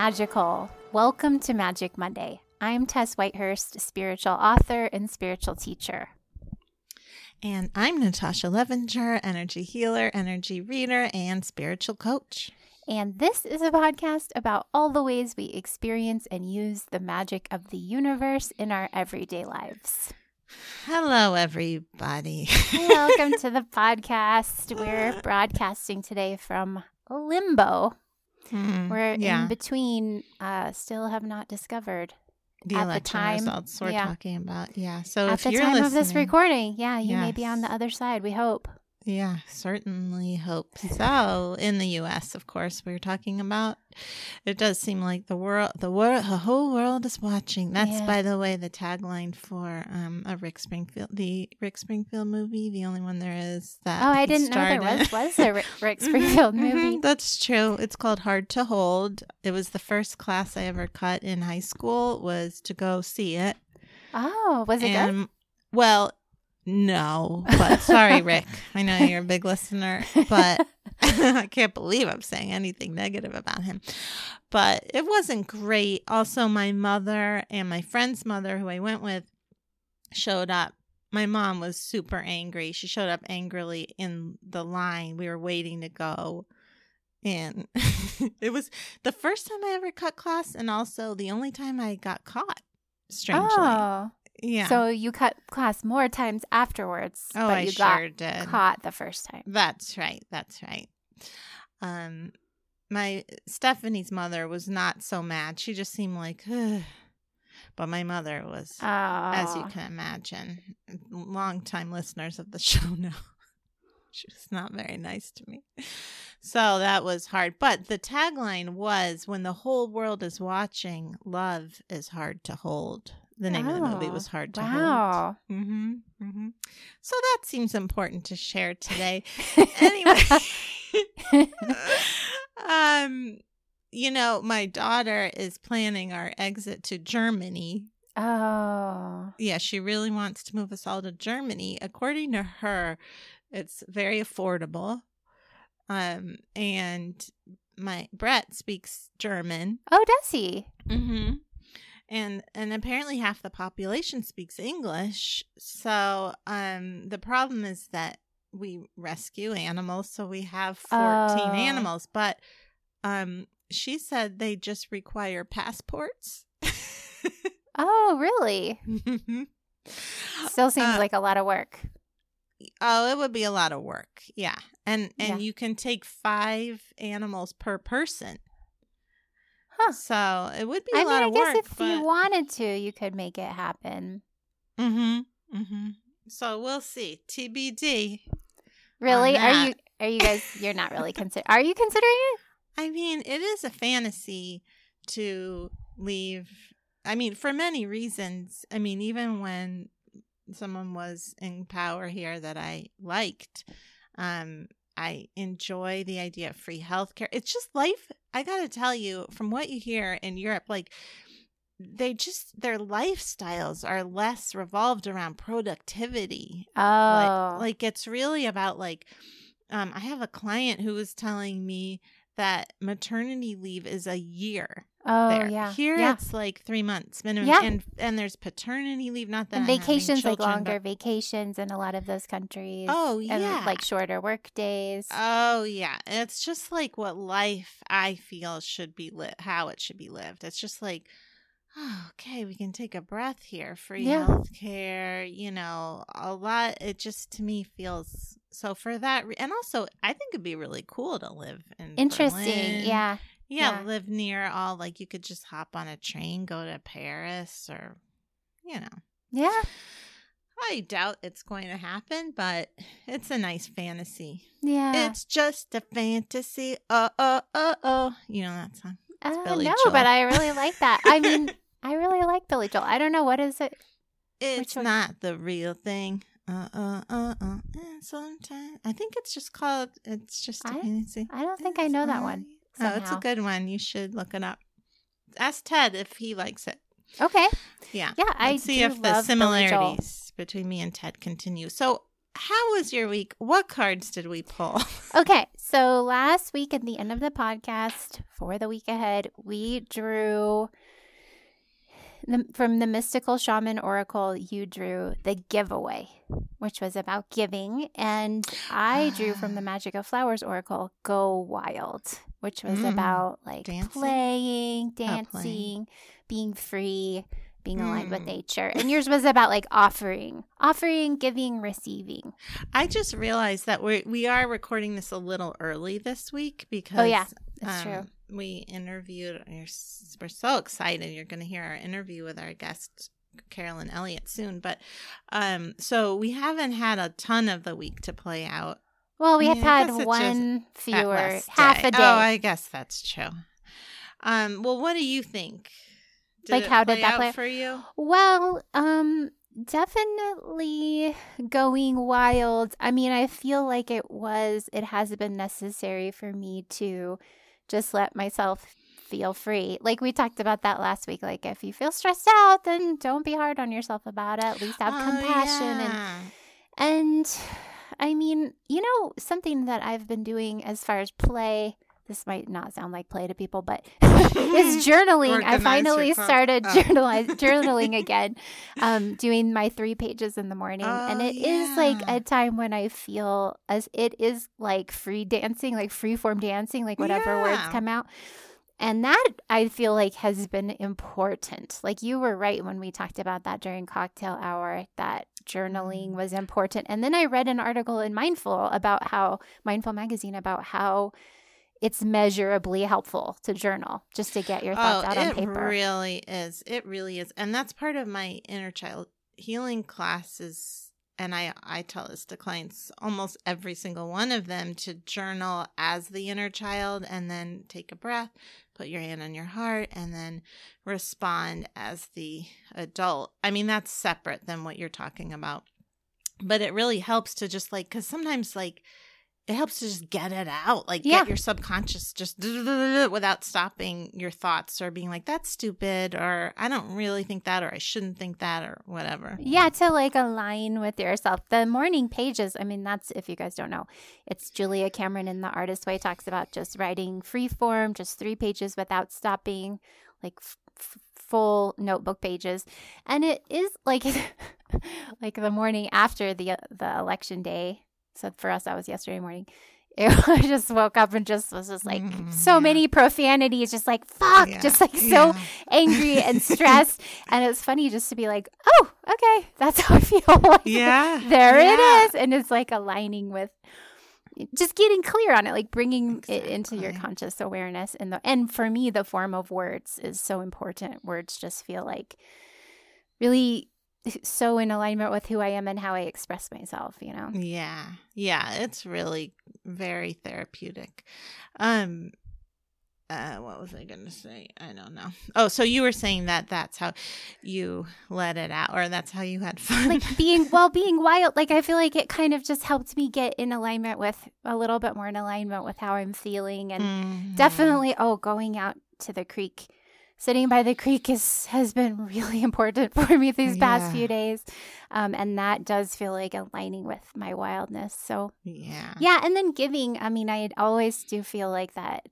magical. Welcome to Magic Monday. I'm Tess Whitehurst, spiritual author and spiritual teacher. And I'm Natasha Levinger, energy healer, energy reader, and spiritual coach. And this is a podcast about all the ways we experience and use the magic of the universe in our everyday lives. Hello, everybody. Welcome to the podcast. We're broadcasting today from limbo. Hmm, We're yeah. in between, uh, still have not discovered the at the time, results we're yeah. talking about. Yeah. So at the time of this recording. Yeah, you may be on the other side, we hope. Yeah, certainly hope so. In the U.S., of course, we're talking about. It does seem like the world, the world, the whole world is watching. That's, Yeah. by the way, the tagline for um a Rick Springfield, the Rick Springfield movie, the only one there is that. Oh, I didn't know there was was a Rick, Rick Springfield Mhm, mhm, movie. That's true. It's called Hard to Hold. It was the first class I ever cut in high school was to go see it. Oh, was it good? well, no, but sorry, Rick. I know you're a big listener, but I can't believe I'm saying anything negative about him. But it wasn't great. Also, my mother and my friend's mother, who I went with, showed up. My mom was super angry. She showed up angrily in the line. We were waiting to go. And it was the first time I ever cut class, and also the only time I got caught, strangely. Oh, yeah. so you cut class more times afterwards, Oh, but I you sure got did. caught the first time. That's right. That's right. Um, my Stephanie's mother was not so mad. She just seemed like, "Ugh." but my mother was, Oh, as you can imagine, longtime listeners of the show know. She was not very nice to me. So that was hard. But the tagline was when the whole world is watching, love is hard to hold. The name of the movie was hard to hold. wow. Mm-hmm, mm-hmm. So that seems important to share today. anyway, um, you know, my daughter is planning our exit to Germany. oh, Yeah, she really wants to move us all to Germany. According to her, it's very affordable. Um, and my Brett speaks German. oh, does he? Mm-hmm. And and apparently half the population speaks English. So um the problem is that we rescue animals, so we have 14 Oh. animals, but um she said they just require passports. Oh, really? Still seems Uh, like a lot of work. oh, it would be a lot of work. Yeah. And and Yeah. you can take 5 animals per person. Huh. So it would be a I lot mean, of work. I guess if you wanted to, you could make it happen. Mm-hmm. Mm-hmm. So we'll see. TBD. Really? Are you? Are you guys? You're not really consider. Are you considering it? I mean, it is a fantasy to leave. I mean, for many reasons. I mean, even when someone was in power here that I liked, um, I enjoy the idea of free healthcare. It's just life. I got to tell you, from what you hear in Europe, like they just their lifestyles are less revolved around productivity Oh, like, like it's really about like um i have a client who was telling me that maternity leave is a year oh there yeah, here yeah. it's like three months minimum Yeah. and and there's paternity leave not that and I'm vacations like longer but- vacations in a lot of those countries. Oh, and yeah. like shorter work days. oh yeah it's just like what life i feel should be lit how it should be lived it's just like oh, okay we can take a breath here free Yeah. healthcare you know a lot it just to me feels so for that re- and also i think it'd be really cool to live in Interesting. Berlin. Yeah. Yeah, Yeah. live near all like you could just hop on a train go to paris or you know Yeah. i doubt it's going to happen but it's a nice fantasy Yeah. it's just a fantasy oh oh oh oh you know that song uh, Billy no, Joel. but I really like that. I mean, I really like Billy Joel. I don't know what is it. it's not the real thing uh uh uh uh and sometimes i think it's just called it's just a I- fantasy I don't think I know that one. Oh, it's a uh-huh. good one. You should look it up. Ask Ted if he likes it. Okay. Yeah. Yeah, I Let's see do if the love Billy Joel. similarities between me and Ted continue. So, how was your week? What cards did we pull? Okay, so last week at the end of the podcast for the week ahead, we drew the, from the mystical shaman oracle. You drew the giveaway, which was about giving, and I drew from the magic of flowers oracle, go wild, which was Mm. about like Dancing? playing, playing. dancing, being free. Being aligned with Mm. nature. And yours was about like offering, offering, giving, receiving. I just realized that we we are recording this a little early this week because Oh, yeah, That's true. We interviewed. You're, we're so excited. You're going to hear our interview with our guest Carolyn Elliott soon. But um, so we haven't had a ton of the week to play out. Well, we Yeah, have had one fewer, half day. a day. Oh, I guess that's true. Um, well, what do you think? Like, it how did play that out play? for you? well, um, definitely going wild. I mean, I feel like it was, it hasn't been necessary for me to just let myself feel free. Like we talked about that last week. Like if you feel stressed out, then don't be hard on yourself about it. At least have Oh, compassion and. And I mean, you know, something that I've been doing as far as play, this might not sound like play to people, but it's journaling. I finally started Oh. journaling again, um, doing my three pages in the morning. and Oh, it is like a time when I feel as it is like free dancing, like free form dancing, like whatever words come out. And that I feel like has been important. Like you were right when we talked about that during cocktail hour, that journaling Mm. was important. And then I read an article in Mindful about how, Mindful magazine, about how it's measurably helpful to journal just to get your thoughts oh, out on Oh, it paper. really is. It really is, and that's part of my inner child healing classes. And I I tell this to clients, almost every single one of them, to journal as the inner child, and then take a breath, put your hand on your heart, and then respond as the adult. I mean, that's separate than what you're talking about, but it really helps to just like because sometimes like it helps to just get it out like Yeah. get your subconscious just without stopping your thoughts or being like that's stupid or i don't really think that or i shouldn't think that or whatever Yeah, to like align with yourself. The morning pages, I mean, that's if you guys don't know, it's Julia Cameron in The Artist Way talks about just writing free form, just three pages without stopping, like f- f- full notebook pages. And it is like like the morning after the uh, the election day. So for us, that was yesterday morning. I just woke up and just was just like Mm, so yeah. many profanities, just like fuck, Yeah. just like so Yeah. angry and stressed. and it's funny just to be like, oh, okay, that's how I feel. Like, yeah there it is. And it's like aligning with just getting clear on it, like bringing it into your conscious awareness. And the and for me, the form of words is so important. Words just feel like really so in alignment with who I am and how I express myself. You know. yeah yeah it's really very therapeutic um uh what was i gonna say i don't know oh so you were saying that that's how you let it out or that's how you had fun like being well being wild like i feel like it kind of just helped me get in alignment with a little bit more in alignment with how i'm feeling and Mhm. definitely oh going out to the creek sitting by the creek is has been really important for me these past few days. Um, and that does feel like aligning with my wildness. So yeah. yeah and then giving i mean i always do feel like that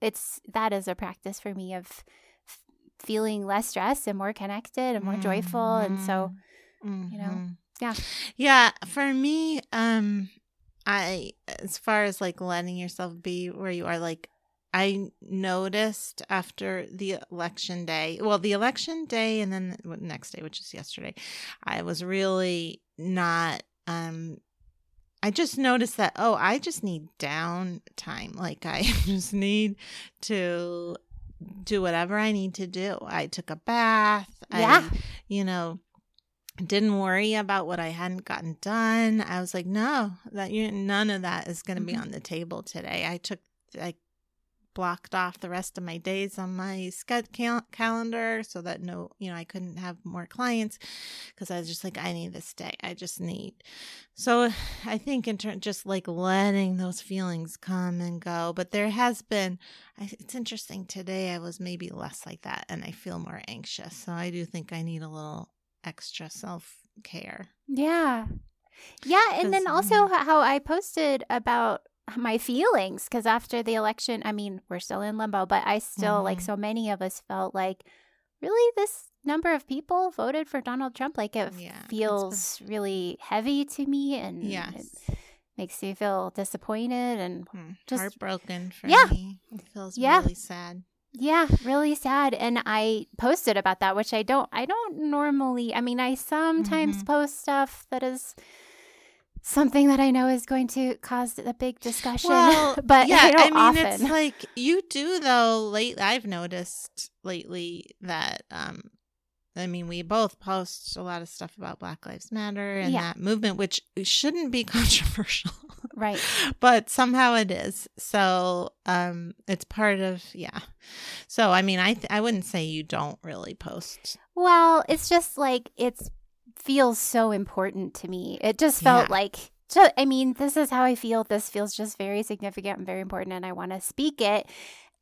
it's that is a practice for me of f- feeling less stressed and more connected and more joyful. And so you know, Mhm. yeah. yeah for me um i as far as like letting yourself be where you are like i noticed after the election day well the election day and then the next day which is yesterday i was really not um I just noticed that, oh, I just need downtime. Like, I just need to do whatever I need to do. I took a bath. Yeah. I, you know, didn't worry about what I hadn't gotten done. I was like, no, that you none of that is going to be Mhm. on the table today. I took, I blocked off the rest of my days on my sched cal- calendar so that no, you know, I couldn't have more clients because I was just like, I need this day. I just need. So I think in turn, just like letting those feelings come and go. But there has been, I, it's interesting today. I was maybe less like that, and I feel more anxious. So I do think I need a little extra self care. Yeah. Yeah, and then also mm-hmm. how I posted about my feelings because after the election, I mean, we're still in limbo, but I still like Mhm. so many of us felt like really this number of people voted for Donald Trump. Like it Yeah, feels really heavy to me, and Yes. it makes me feel disappointed and Hmm, just- heartbroken for Yeah. me. It feels Yeah. really sad. Yeah, really sad. And I posted about that, which I don't I don't normally I mean, I sometimes Mhm. post stuff that is something that I know is going to cause a big discussion. but yeah, I mean, often. it's like you do though. Late, I've noticed lately that um, I mean, we both post a lot of stuff about Black Lives Matter and Yeah. that movement, which shouldn't be controversial, right. but somehow it is. So, um, it's part of yeah. So, I mean, I th- I wouldn't say you don't really post. Well, it's just like it's feels so important to me. It just felt Yeah. like ju- I mean, this is how I feel. This feels just very significant and very important and I want to speak it.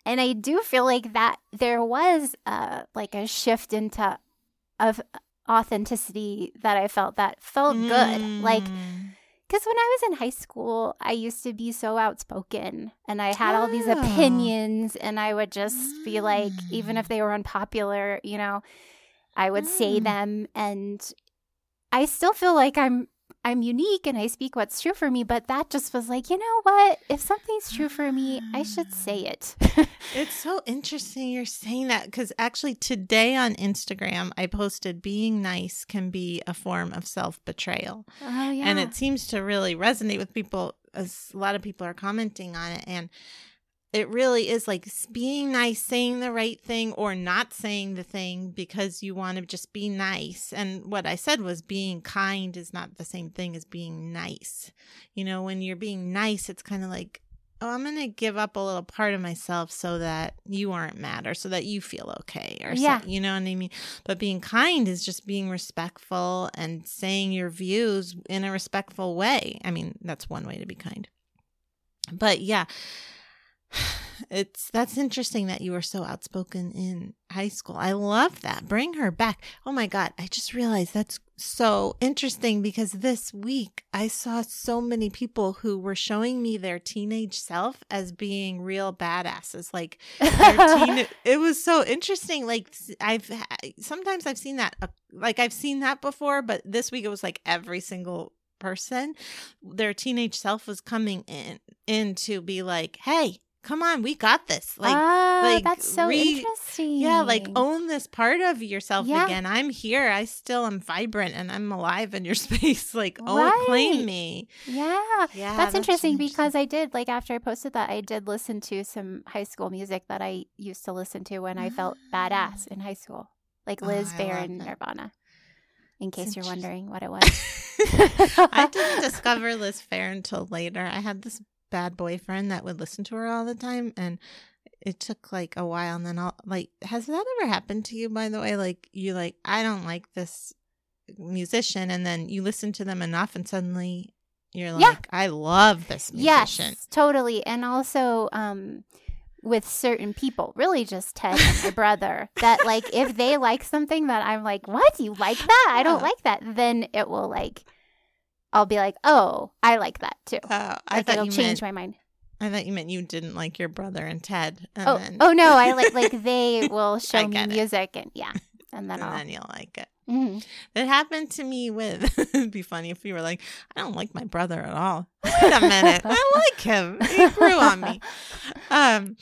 And I do feel like that there was uh like a shift into of authenticity that I felt that felt good. Like Mm. Because when I was in high school, I used to be so outspoken and I had all these Oh. opinions, and I would just be like, even Mm. if they were unpopular, you know, I would say Mm. them. And I still feel like I'm. I'm unique and I speak what's true for me, but that just was like, you know what? If something's true for me, I should say it. It's so interesting you're saying that because actually today on Instagram I posted being nice can be a form of self betrayal. oh, yeah. And it seems to really resonate with people as a lot of people are commenting on it. And it really is like being nice, saying the right thing or not saying the thing because you want to just be nice. And what I said was being kind is not the same thing as being nice. You know, when you're being nice, it's kind of like, oh, I'm going to give up a little part of myself so that you aren't mad or so that you feel okay or Yeah. so, you know what I mean? But being kind is just being respectful and saying your views in a respectful way. I mean, that's one way to be kind. But yeah, it's that's interesting that you were so outspoken in high school. I love that. Bring her back. Oh my god, I just realized that's so interesting because this week I saw so many people who were showing me their teenage self as being real badasses. Like teen, it was so interesting. Like I've sometimes I've seen that, uh, like I've seen that before, but this week it was like every single person, their teenage self was coming in in to be like, hey. Come on, we got this. Like, oh, like, that's so re- interesting. yeah, like own this part of yourself Yeah. again. I'm here. I still am vibrant and I'm alive in your space. Like, oh, own, Right. claim me. Yeah. Yeah, that's, interesting interesting. because I did like after I posted that I did listen to some high school music that I used to listen to when I felt badass in high school, like Oh, Liz Phair and. Nirvana. In case you're wondering what it was, I didn't discover Liz Phair until later. I had this bad boyfriend that would listen to her all the time, and it took like a while. And then I'll like, has that ever happened to you? By the way, like you like, I don't like this musician, and then you listen to them enough, and suddenly you're like, Yeah. I love this musician. yes, totally, and also um, with certain people, really just Ted and my brother, that like if they like something that I'm like, what do you like that? I don't Yeah. like that. Then it will like, I'll be like, oh, I like that too. Oh, I Like thought it'll you change meant, my mind. I thought you meant you didn't like your brother and Ted. And Oh, then, oh no! I like like they will show me get it. music and yeah, and then and I'll. then you'll like it. Mhm. It happened to me with. it'd be funny if you were like, I don't like my brother at all. Wait a minute, I like him. He grew on me. Um,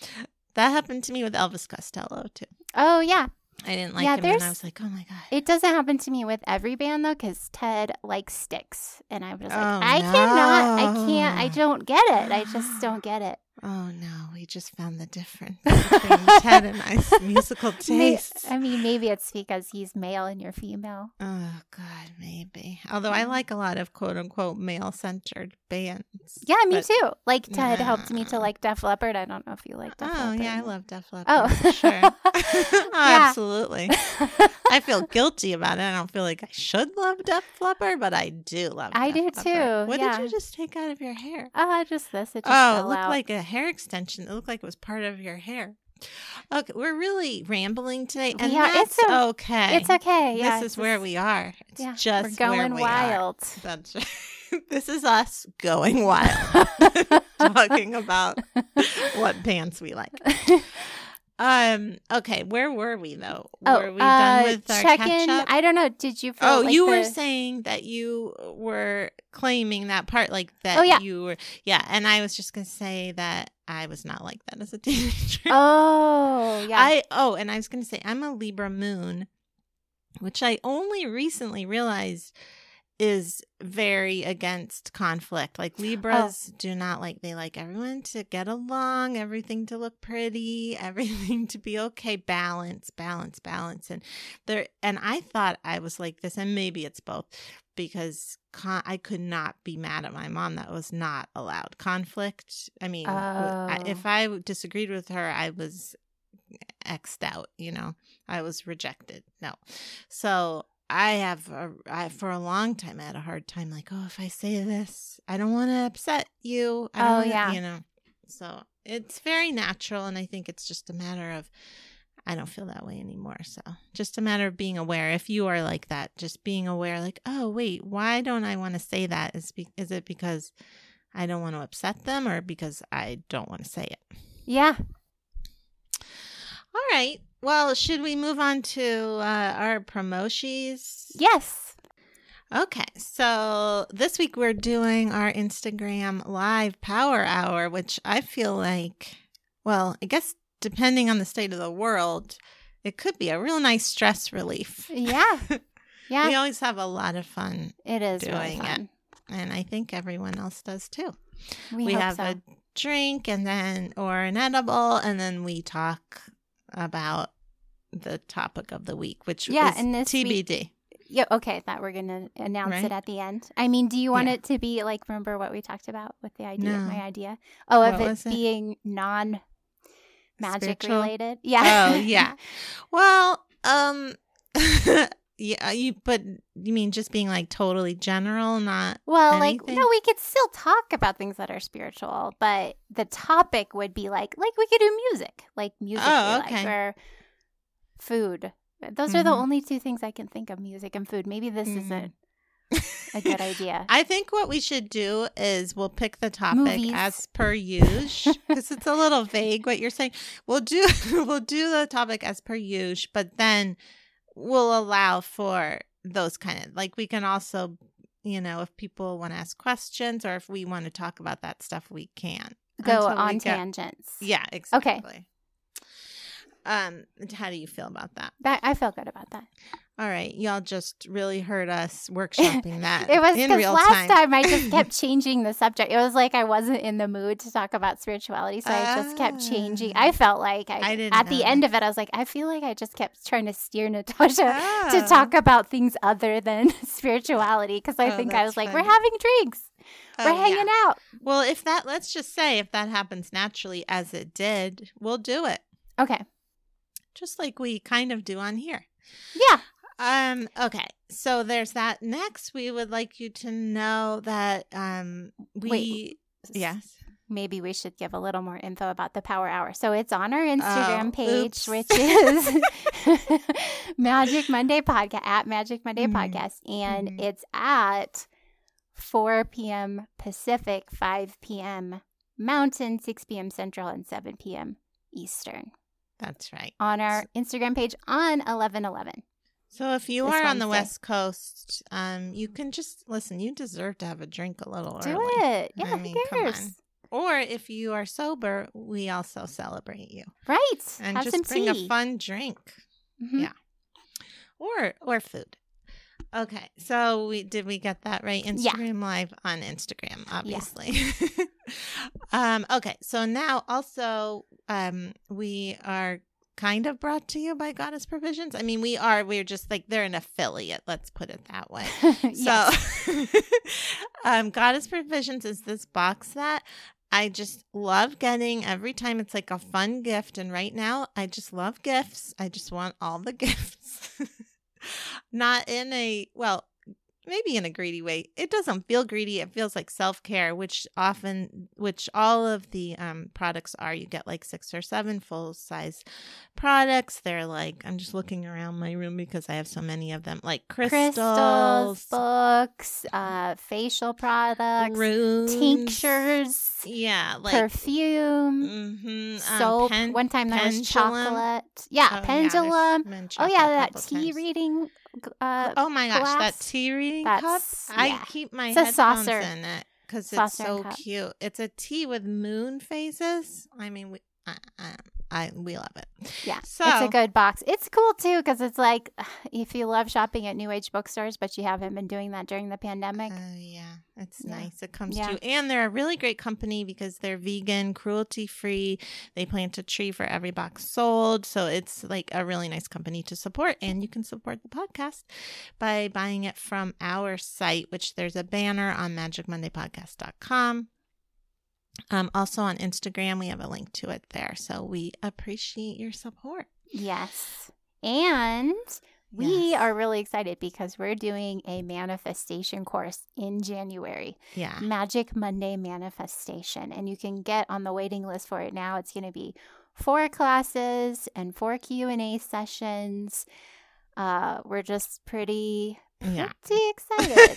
that happened to me with Elvis Costello too. Oh yeah, I didn't like Yeah, him, and I was like, oh my god. it doesn't happen to me with every band though, because Ted likes Styx, and I'm just like, Oh, I cannot, I can't, I don't get it. I just don't get it. Oh no, we just found the difference between Ted and I's musical tastes. I mean, maybe it's because he's male and you're female. Oh God, maybe. Although I like a lot of quote unquote male centered bands. Yeah, me too. Like Ted helped me to like Def Leppard. I don't know if you like Def Oh Leppard. yeah, I love Def Leppard. Oh. sure. oh, absolutely. I feel guilty about it. I don't feel like I should love Def Leppard, but I do love. I Def do Leppard. too, What yeah. did you just take out of your hair? Ah, just this. It just Oh, it looked out. like a hair extension. It looked like it was part of your hair. Okay, we're really rambling today, and Yeah, that's it's o- okay. It's okay. Yeah, this is where we are. It's yeah, just we're going we are. wild. That's right. this is us going wild, talking about what pants we like. Um. Okay. Where were we though? Oh, were we done uh, with our check catch in. up? I don't know. Did you? Oh, like you were saying that you were claiming that part, like that. Oh, yeah. you were. Yeah, and I was just gonna say that I was not like that as a teenager. Oh, yeah. I oh, and I was gonna say I'm a Libra moon, which I only recently realized is very against conflict. Oh. Like Libras do not like they like everyone to get along, everything to look pretty, everything to be okay, balance, balance, balance. And there and I thought I was like this and maybe it's both because con- I could not be mad at my mom that was not allowed conflict. I mean, Oh. if I disagreed with her, I was eh, xed out, you know. I was rejected. No. So I have a, I, for a long time I had a hard time like, oh, if I say this, I don't want to upset you. I don't Oh, wanna-" yeah. you know. So it's very natural and I think it's just a matter of I don't feel that way anymore. So just a matter of being aware. If you are like that, just being aware, like, oh wait, why don't I want to say that? Is be- is it because I don't want to upset them, or because I don't want to say it? yeah. All right. Well, should we move on to uh, our promotions? Yes. Okay, so this week we're doing our Instagram live power hour, which I feel like, well, I guess depending on the state of the world, it could be a real nice stress relief. Yeah. Yeah. We always have a lot of fun, it is really doing it. and I think everyone else does too. We, We, have so. a drink and then, or an edible, and then we talk about the topic of the week, which Yeah, is and this week- TBD. Yeah, okay, that we're gonna announce Right? it at the end. I mean, do you want Yeah. it to be like remember what we talked about with the idea No. my idea? Oh, of What it it? being non magic related. Yeah. Oh, yeah. Well, um yeah, you but you mean just being like totally general, not well, like anything? no, we could still talk about things that are spiritual, but the topic would be like like we could do music, like music Oh, we like, or food. Those are the Mhm. only two things I can think of: music and food. Maybe this Mhm. isn't a good idea. I think what we should do is we'll pick the topic Movies. as per usual because it's a little vague what you're saying. We'll do we'll do the topic as per usual, but then we'll allow for those kind of like we can also you know if people want to ask questions or if we want to talk about that stuff we can Go we on tangents. Yeah, exactly. okay Um, how do you feel about that? That I feel good about that. All right, y'all just really heard us workshopping that It was in because real last time. time. I just kept changing the subject. It was like I wasn't in the mood to talk about spirituality, so I just kept changing. Ah. I felt like I, I didn't at the end of it, I was like, I feel like I just kept trying to steer Natasha to Ah. talk about things other than spirituality because I Oh, think I was like, funny. we're having drinks, Oh, we're yeah. hanging out. Well, if that, let's just say, if that happens naturally as it did, we'll do it. Okay, Just like we kind of do on here. yeah, Um, okay. So there's that. Next, we would like you to know that um we Wait. yes. Maybe we should give a little more info about the Power Hour. So it's on our Instagram Oh, page, oops. which is Magic Monday Podcast at Magic Monday Mhm. Podcast, and Mhm. it's at 4 p.m. Pacific, 5 p.m. Mountain, 6 p.m. Central, and 7 p.m. Eastern That's right. on our Instagram page on 1111. So if you are on the West Coast, um, you can just listen. You deserve to have a drink a little Do early. it. Yeah, I mean, who come cares? on. Or if you are sober, we also celebrate you Right. and Have just some bring tea. a fun drink. Mhm. yeah. or or food. Okay, so we did we get that right? Yeah. Instagram live on Instagram, obviously. um, okay, so now also um, we are kind of brought to you by Goddess Provisions. I mean, we are. We're just like they're an affiliate. Let's put it that way. So, um, Goddess Provisions is this box that I just love getting every time. It's like a fun gift. And right now, I just love gifts. I just want all the gifts. Not in a, well, maybe in a greedy way. It doesn't feel greedy. It feels like self care, which often, which all of the um, products are. You get like six or seven full size products. They're like, I'm just looking around my room because I have so many of them, like crystals, Crystals, books, uh, facial products, runes, tinctures, Yeah, like perfume, mhm, um, soap. pen- One time there was chocolate. Yeah, Oh, pendulum. been oh yeah, that tea times. reading. Uh, Oh my gosh, that tea reading cup! That's- I keep my It's headphones in it because it's so cup. cute. It's a tea with moon phases. I mean, we, I, I, I, we love it. Yeah, So it's a good box. It's cool too because it's like if you love shopping at New Age bookstores, but you haven't been doing that during the pandemic. Oh yeah, it's Yeah. nice. It comes Yeah. to you, and they're a really great company because they're vegan, cruelty free. They plant a tree for every box sold, so it's like a really nice company to support. And you can support the podcast by buying it from our site, which there's a banner on MagicMondayPodcast.com. Um, also on Instagram, we have a link to it there. So we appreciate your support. Yes, and we Yes. are really excited because we're doing a manifestation course in January. Yeah. Magic Monday Manifestation. And you can get on the waiting list for it now. It's going to be four classes and four Q&A sessions. Uh, we're just pretty, Yeah. pretty excited.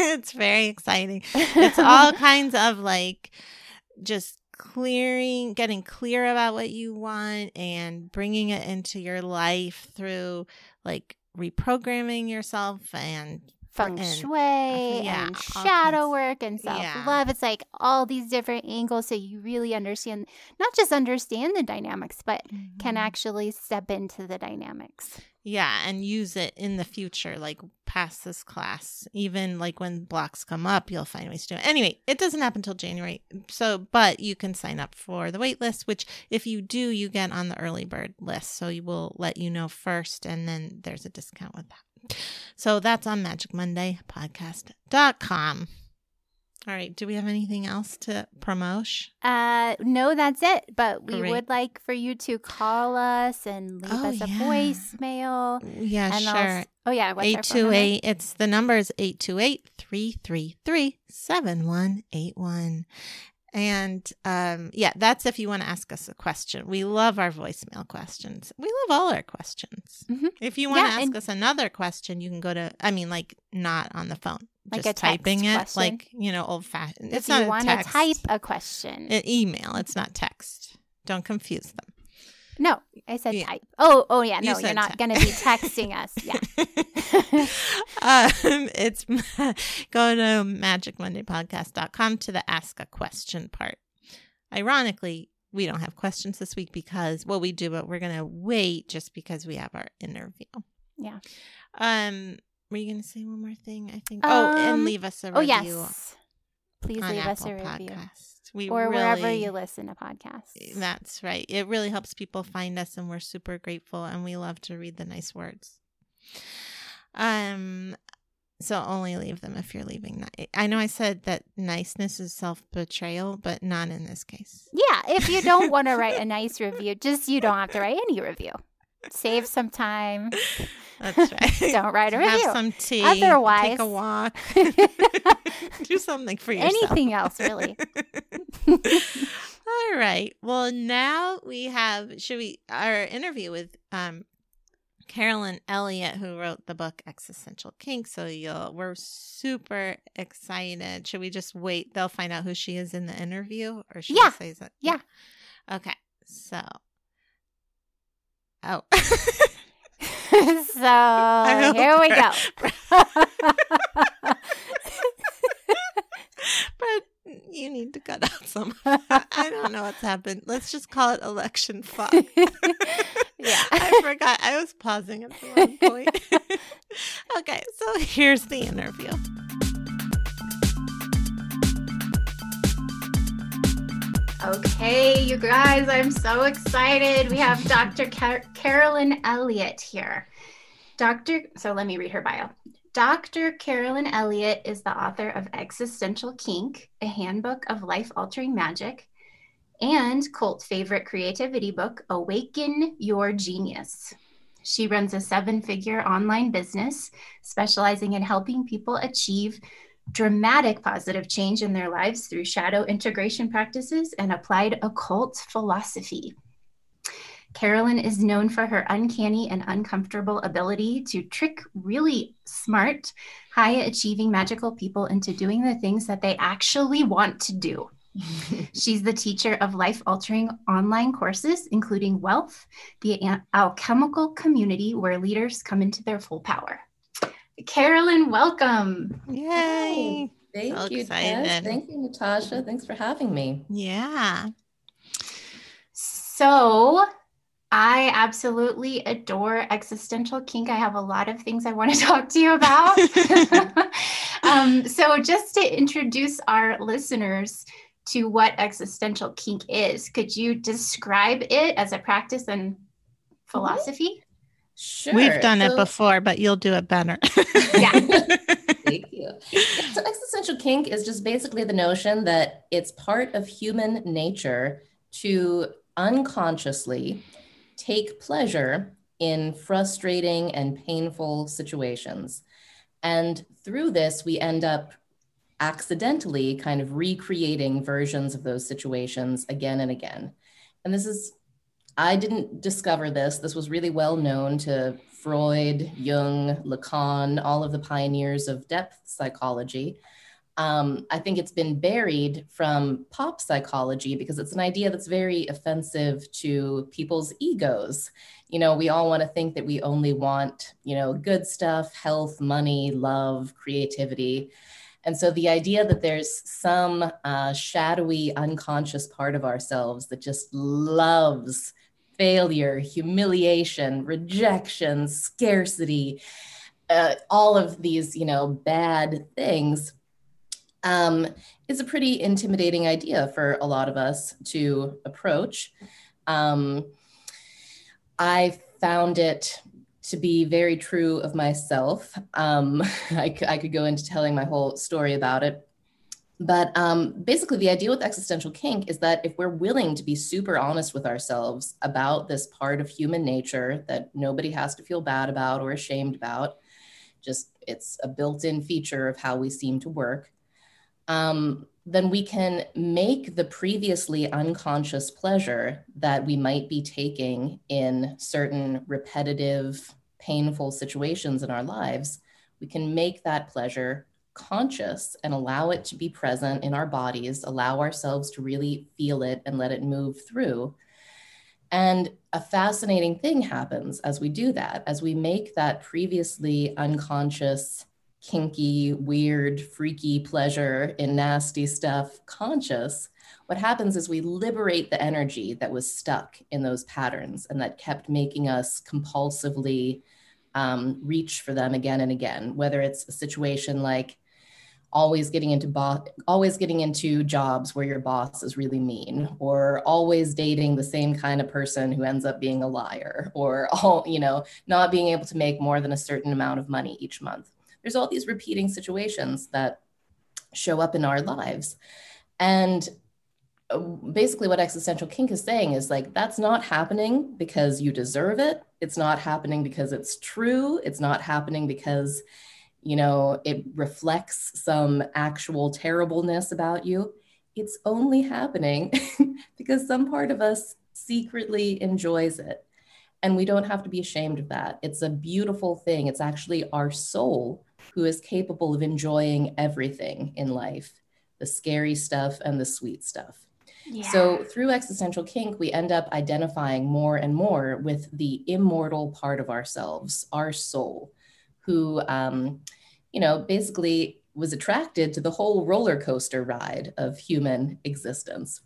it's very exciting. It's all kinds of like just clearing, getting clear about what you want and bringing it into your life through like reprogramming yourself and feng and- shui yeah, and shadow work and self yeah. love. It's like all these different angles so you really understand, not just understand the dynamics, but can Mhm. actually step into the dynamics. yeah, and use it in the future, like past this class. Even like when blocks come up, you'll find ways to do it. Anyway, it doesn't happen until January. So, but you can sign up for the wait list, which if you do, you get on the early bird list. So you will let you know first, and then there's a discount with that. So that's on magicmonday.podcast.com. All right. Do we have anything else to promote? Uh, no, that's it. But we Great. would like for you to call us and leave Oh, us a yeah. voicemail. Yeah, and sure. also- oh yeah, what's our phone number? 828 it's the number is 828-333-7181 and um yeah that's if you want to ask us a question. We love our voicemail questions. We love all our questions. Mhm. if you want to ask us another question you can go to i mean like not on the phone Like just typing it question? like you know old fashioned If it's not you want to type a question, An email it's not text. Don't confuse them no, I said Yeah. type. Oh, oh yeah, no, you are not going to be texting us. Yeah. um, it's go to magicmondaypodcast.com to the ask a question part. Ironically, we don't have questions this week because well we do, but we're gonna wait just because we have our interview. Yeah. Um were you gonna say one more thing? I think oh and Um, leave us a review. Oh review yes. Please leave us Apple a review. We Or wherever you listen to podcasts. That's right. It really helps people find us, and we're super grateful. And we love to read the nice words. Um, so only leave them if you're leaving. I know I said that niceness is self betrayal, but not in this case. Yeah, if you don't want to write a nice review, just you don't have to write any review. Save some time. That's right. Don't write a Have review. some tea. Otherwise- take a walk. Do something for yourself. Anything else, really. All right. Well, now we have should we our interview with um Carolyn Elliott, who wrote the book Existential Kink. So you'll we're super excited. Should we just wait? They'll find out who she is in the interview, or should Yeah. we say that? Yeah. Okay. So. Oh. so here we go. but you need to cut out some. I don't know what's happened. Let's just call it election fuck. yeah. I forgot. I was pausing at the wrong point. okay, so here's the interview. Okay, you guys, I'm so excited. We have Dr. Car- Carolyn Elliott here. Dr. So let me read her bio. Dr. Carolyn Elliott is the author of Existential Kink, a handbook of life altering magic, and cult favorite creativity book, Awaken Your Genius. She runs a seven figure online business specializing in helping people achieve dramatic positive change in their lives through shadow integration practices and applied occult philosophy. Carolyn is known for her uncanny and uncomfortable ability to trick really smart, high achieving magical people into doing the things that they actually want to do. She's the teacher of life altering online courses, including Wealth, the alchemical community where leaders come into their full power. Carolyn, welcome. Yay. Thank so you, Tess. Thank you, Natasha. Thanks for having me. Yeah. So, I absolutely adore existential kink. I have a lot of things I want to talk to you about. um, so, just to introduce our listeners to what existential kink is, could you describe it as a practice and philosophy? Sure. We've done so, it before, but you'll do it better. yeah. Thank you. So, existential kink is just basically the notion that it's part of human nature to unconsciously take pleasure in frustrating and painful situations. And through this, we end up accidentally kind of recreating versions of those situations again and again. And this is, I didn't discover this. This was really well known to Freud, Jung, Lacan, all of the pioneers of depth psychology um, I think it's been buried from pop psychology because it's an idea that's very offensive to people's egos. You know, we all want to think that we only want, you know, good stuff, health, money, love, creativity. And so the idea that there's some uh, shadowy, unconscious part of ourselves that just loves failure, humiliation, rejection, scarcity, uh, all of these, you know, bad things um, is a pretty intimidating idea for a lot of us to approach. Um, I found it to be very true of myself. Um, I, I, could go into telling my whole story about it. But um, basically, the idea with existential kink is that if we're willing to be super honest with ourselves about this part of human nature that nobody has to feel bad about or ashamed about, just it's a built in feature of how we seem to work, um, then we can make the previously unconscious pleasure that we might be taking in certain repetitive, painful situations in our lives, we can make that pleasure conscious and allow it to be present in our bodies, allow ourselves to really feel it and let it move through. And a fascinating thing happens as we do that, as we make that previously unconscious kinky, weird, freaky pleasure in nasty stuff conscious, what happens is we liberate the energy that was stuck in those patterns and that kept making us compulsively um, reach for them again and again, whether it's a situation like always getting into bo- always getting into jobs where your boss is really mean or always dating the same kind of person who ends up being a liar or all you know not being able to make more than a certain amount of money each month. There's all these repeating situations that show up in our lives. And uh, basically what existential kink is saying is like that's not happening because you deserve it. It's not happening because it's true. It's not happening because you know it reflects some actual terribleness about you it's only happening because some part of us secretly enjoys it and we don't have to be ashamed of that it's a beautiful thing it's actually our soul who is capable of enjoying everything in life the scary stuff and the sweet stuff. Yeah. So, through existential kink, we end up identifying more and more with the immortal part of ourselves, our soul, who, um, you know, basically was attracted to the whole roller coaster ride of human existence.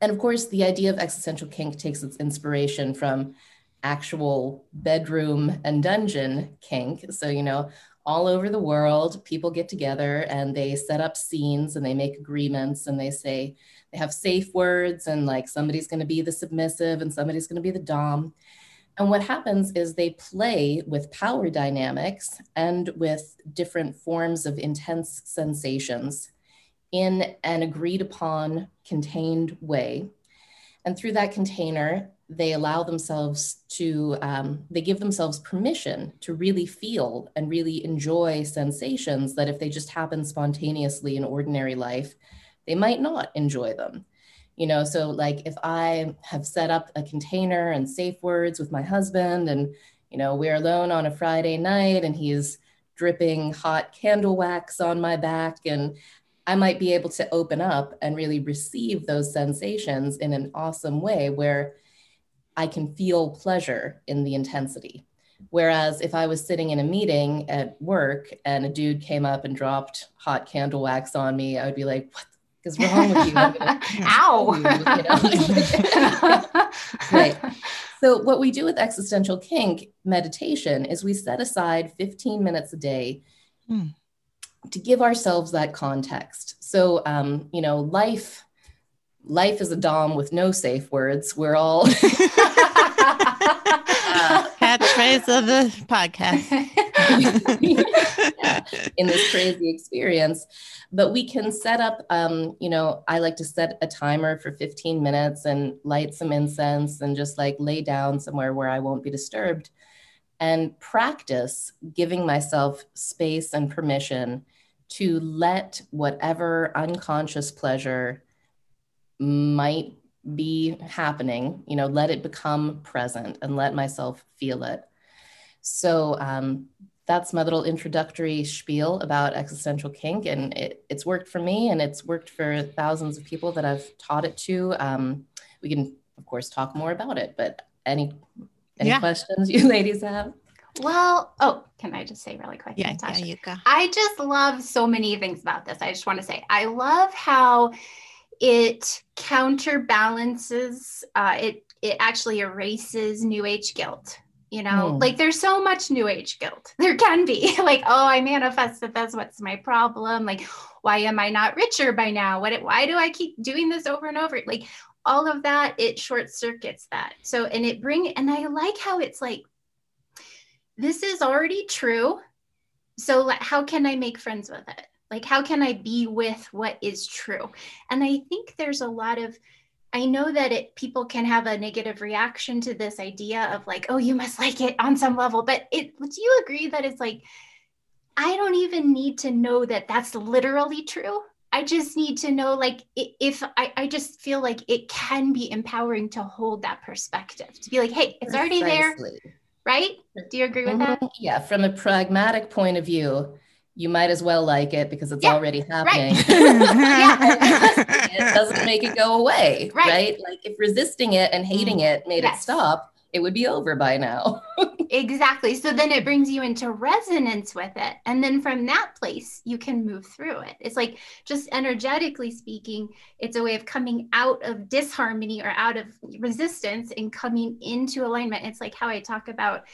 And of course, the idea of existential kink takes its inspiration from actual bedroom and dungeon kink. So, you know, all over the world, people get together and they set up scenes and they make agreements and they say they have safe words and like somebody's going to be the submissive and somebody's going to be the dom. And what happens is they play with power dynamics and with different forms of intense sensations in an agreed upon contained way. And through that container, they allow themselves to, um, they give themselves permission to really feel and really enjoy sensations that if they just happen spontaneously in ordinary life, they might not enjoy them. You know, so like if I have set up a container and safe words with my husband, and, you know, we're alone on a Friday night and he's dripping hot candle wax on my back and I might be able to open up and really receive those sensations in an awesome way where I can feel pleasure in the intensity. Whereas if I was sitting in a meeting at work and a dude came up and dropped hot candle wax on me, I would be like, what is wrong with you? Ow. You, know? right. So, what we do with existential kink meditation is we set aside 15 minutes a day hmm. to give ourselves that context. So, um, you know, life life is a dom with no safe words. We're all of the podcast in this crazy experience. But we can set up, um, you know, I like to set a timer for 15 minutes and light some incense and just like lay down somewhere where I won't be disturbed and practice giving myself space and permission to let whatever unconscious pleasure might be happening, you know, let it become present and let myself feel it. So um, that's my little introductory spiel about existential kink. And it, it's worked for me and it's worked for thousands of people that I've taught it to. Um, we can, of course, talk more about it, but any, any yeah. questions you ladies have? Well, oh, can I just say really quick? Yeah, yeah, you go. I just love so many things about this. I just want to say, I love how it counterbalances uh, it it actually erases new age guilt you know mm. like there's so much new age guilt. There can be. Like oh i manifested this what's my problem. Like why am i not richer by now? What why do i keep doing this over and over? Like all of that it short circuits that. So and it bring and i like how it's like this is already true. So how can i make friends with it? Like, how can I be with what is true? And I think there's a lot of, I know that it people can have a negative reaction to this idea of like, oh, you must like it on some level. But it, do you agree that it's like, I don't even need to know that that's literally true. I just need to know, like, if I, I just feel like it can be empowering to hold that perspective, to be like, hey, it's Precisely. already there, right? Do you agree with that? Mm-hmm. Yeah, from a pragmatic point of view, you might as well like it because it's yeah, already happening. Right. it doesn't make it go away, right. right. Like if resisting it and hating mm. it made yes. it stop, it would be over by now. exactly. So then it brings you into resonance with it. And then from that place, you can move through it. It's like just energetically speaking, it's a way of coming out of disharmony or out of resistance and coming into alignment. It's like how I talk about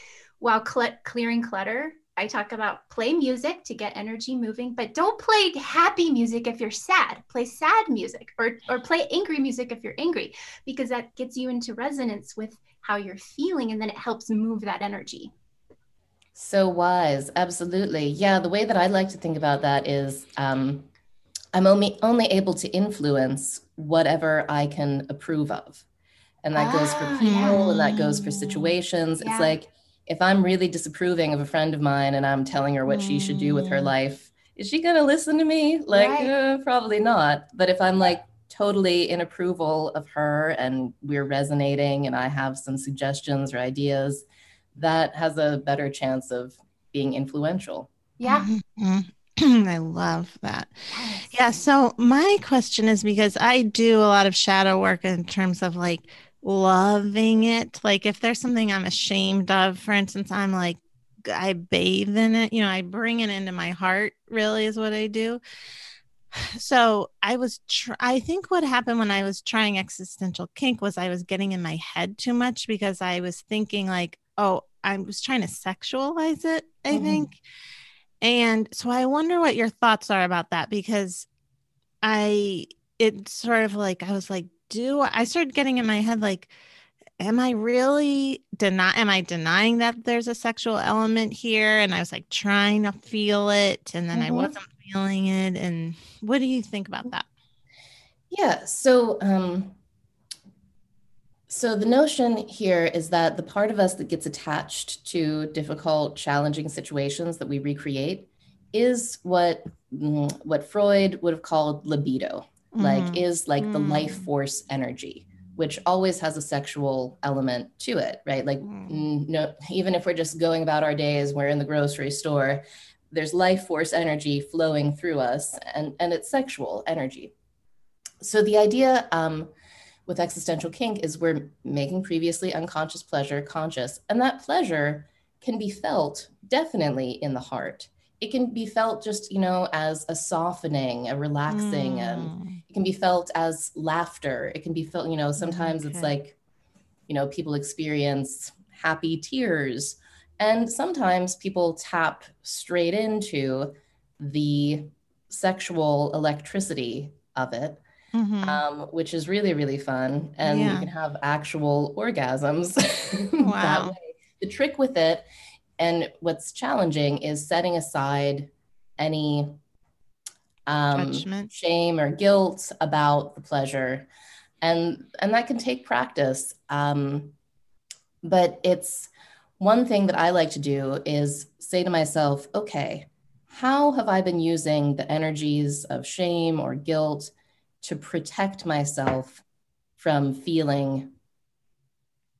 while cl- clearing clutter I talk about play music to get energy moving, but don't play happy music if you're sad. Play sad music or or play angry music if you're angry because that gets you into resonance with how you're feeling and then it helps move that energy. So wise, absolutely. Yeah, the way that I like to think about that is um, I'm only only able to influence whatever I can approve of, and that ah, goes for ah, people yeah. and that goes for situations. Yeah. It's like if I'm really disapproving of a friend of mine and I'm telling her what mm. she should do with her mm. life, is she going to listen to me? Like, right. uh, probably not. But if I'm like totally in approval of her and we're resonating and I have some suggestions or ideas, that has a better chance of being influential. Yeah. Mm-hmm. I love that. Yeah. So, my question is because I do a lot of shadow work in terms of like loving it. Like if there's something I'm ashamed of, for instance, I'm like, I bathe in it, you know, I bring it into my heart, really, is what I do. So I was, tr- I think what happened when I was trying existential kink was I was getting in my head too much because I was thinking, like, oh, I was trying to sexualize it, I mm-hmm. think. And so I wonder what your thoughts are about that because I, it's sort of like, I was like, do I started getting in my head like am I really deny am I denying that there's a sexual element here and I was like trying to feel it and then mm-hmm. I wasn't feeling it and what do you think about that? Yeah, so um So, the notion here is that the part of us that gets attached to difficult, challenging situations that we recreate is what mm, what Freud would have called libido, mm-hmm. like is like mm-hmm. the life mm. force energy, which always has a sexual element to it, right? Like mm-hmm. no, even if we're just going about our days, we're in the grocery store, there's life force energy flowing through us, and and it's sexual energy. So the idea um, with existential kink is we're making previously unconscious pleasure conscious, and that pleasure can be felt definitely in the heart. It can be felt just, you know, as a softening, a relaxing. Mm. Um, it can be felt as laughter. It can be felt, you know, sometimes okay. it's like, you know, people experience happy tears. And sometimes people tap straight into the sexual electricity of it mm-hmm. um, which is really really fun and yeah. you can have actual orgasms wow. the trick with it and what's challenging is setting aside any um, shame or guilt about the pleasure. And and that can take practice. Um, but it's one thing that i like to do is say to myself okay how have i been using the energies of shame or guilt to protect myself from feeling